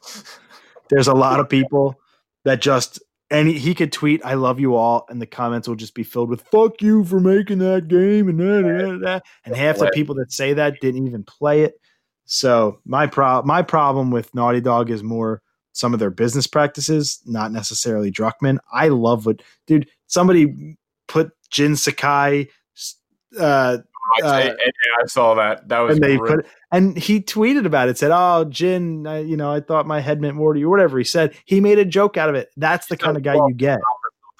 There's a lot of people that just and he could tweet "I love you all" and the comments will just be filled with "fuck you for making that game" and that and that. And half the people that say that didn't even play it. So my pro my problem with Naughty Dog is more some of their business practices, not necessarily Druckmann. I love what dude. Somebody put Jin Sakai uh, uh, I saw that. That was and they put and he tweeted about it. Said, "Oh, Jin, I, you know, I thought my head meant more to you, or whatever." He said he made a joke out of it. That's the kind of guy you get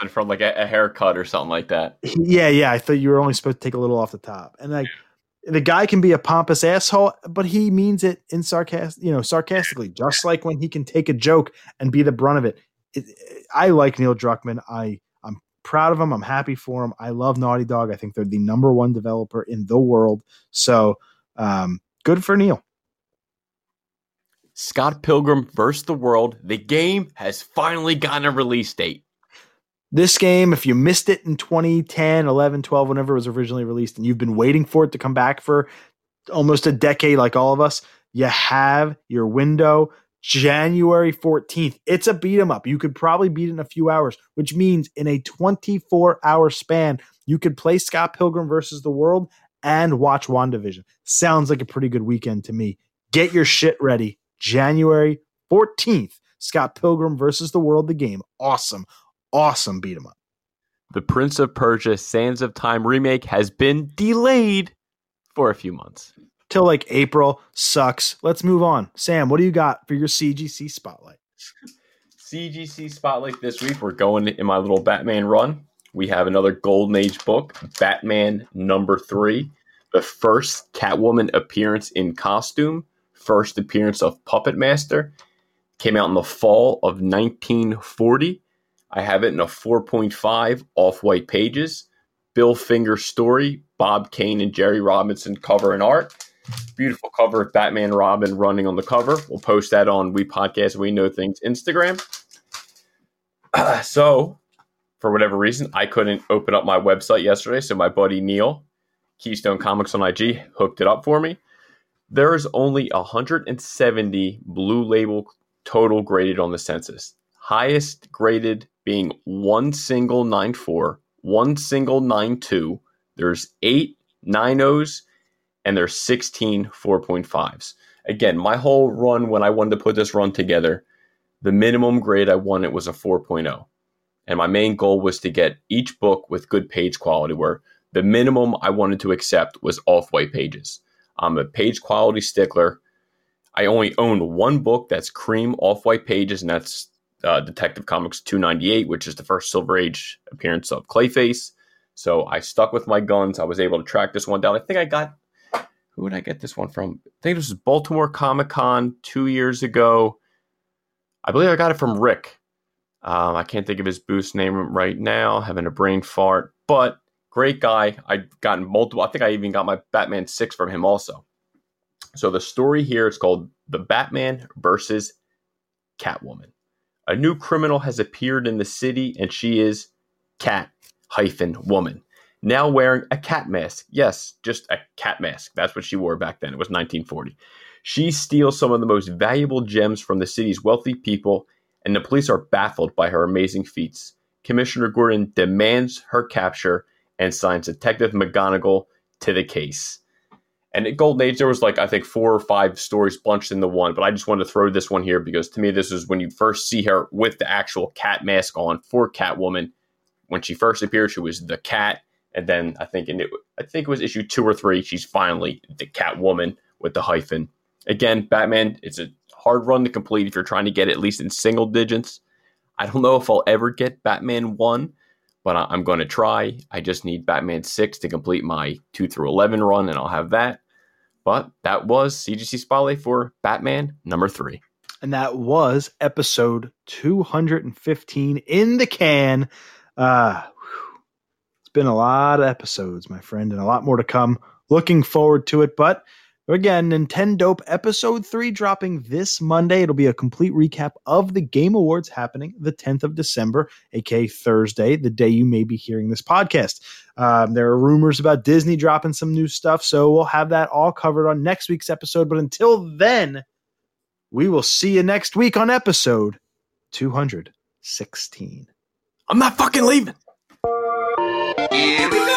from like a, a, haircut or something like that. Yeah, yeah. I thought you were only supposed to take a little off the top, and like the guy can be a pompous asshole, but he means it in sarcastic, you know, sarcastically. Just like when he can take a joke and be the brunt of it. it I like Neil Druckmann. I proud of them. I'm happy for them. I love Naughty Dog. I think they're the number one developer in the world. So um, good for Neil. Scott Pilgrim versus the World. The game has finally gotten a release date. This game, if you missed it in 2010, 11, 12, whenever it was originally released, and you've been waiting for it to come back for almost a decade, like all of us, you have your window January 14th. It's a beat 'em up. You could probably beat in a few hours, which means in a 24 hour span, you could play Scott Pilgrim versus the World and watch WandaVision. Sounds like a pretty good weekend to me. Get your shit ready. January 14th, Scott Pilgrim versus the World, the game. Awesome, awesome beat 'em up. The Prince of Persia Sands of Time remake has been delayed for a few months till like April. Sucks. Let's move on. Sam, what do you got for your CGC spotlight? CGC spotlight this week. We're going in my little Batman run. we have another Golden Age book, Batman number three, the first Catwoman appearance in costume, first appearance of Puppet Master. Came out in the fall of 1940. I have it in a 4.5 off white pages. Bill Finger story, Bob Kane and Jerry Robinson cover and art. Beautiful cover of Batman Robin running on the cover. We'll post that on We Podcast We Know Things Instagram. so, for whatever reason, I couldn't open up my website yesterday. So, my buddy Neil, Keystone Comics on IG, hooked it up for me. There is only 170 blue label total graded on the census. Highest graded being one single 9.4, one single 9.2. There's eight 9.0s, and there's 16 4.5s. Again, my whole run when I wanted to put this run together, the minimum grade I wanted was a 4.0. And my main goal was to get each book with good page quality, where the minimum I wanted to accept was off white pages. I'm a page quality stickler. I only own one book that's cream off white pages, and that's uh, Detective Comics 298, which is the first Silver Age appearance of Clayface. So I stuck with my guns. I was able to track this one down. I think I got who would I get this one from? I think this was Baltimore Comic Con two years ago. I believe I got it from Rick. Um, I can't think of his boost name right now, having a brain fart, but great guy. I gotten multiple. I think I even got my Batman six from him also. So the story here is called "The Batman versus Catwoman." A new criminal has appeared in the city, and she is Cat hyphen woman now wearing a cat mask. Yes, just a cat mask. That's what she wore back then. It was 1940. She steals some of the most valuable gems from the city's wealthy people, and the police are baffled by her amazing feats. Commissioner Gordon demands her capture and signs Detective McGonigal to the case. And at Golden Age, there was like, I think, four or five stories bunched into one, but I just wanted to throw this one here because to me, this is when you first see her with the actual cat mask on for Catwoman. When she first appeared, she was the cat and then I think in it, I think it was issue two or three. She's finally the Catwoman with the hyphen. Again, Batman. It's a hard run to complete if you're trying to get at least in single digits. I don't know if I'll ever get Batman one, but I'm going to try. I just need Batman six to complete my two through eleven run, and I'll have that. But that was CGC Spotlight for Batman number three. And that was episode 215 in the can. Uh, been a lot of episodes, my friend, and a lot more to come. Looking forward to it. But again, Nintendo episode three dropping this Monday. It'll be a complete recap of the Game Awards happening the 10th of December, aka Thursday, the day you may be hearing this podcast. Um, there are rumors about Disney dropping some new stuff, so we'll have that all covered on next week's episode. But until then, we will see you next week on episode 216. I'm not fucking leaving. Here we go.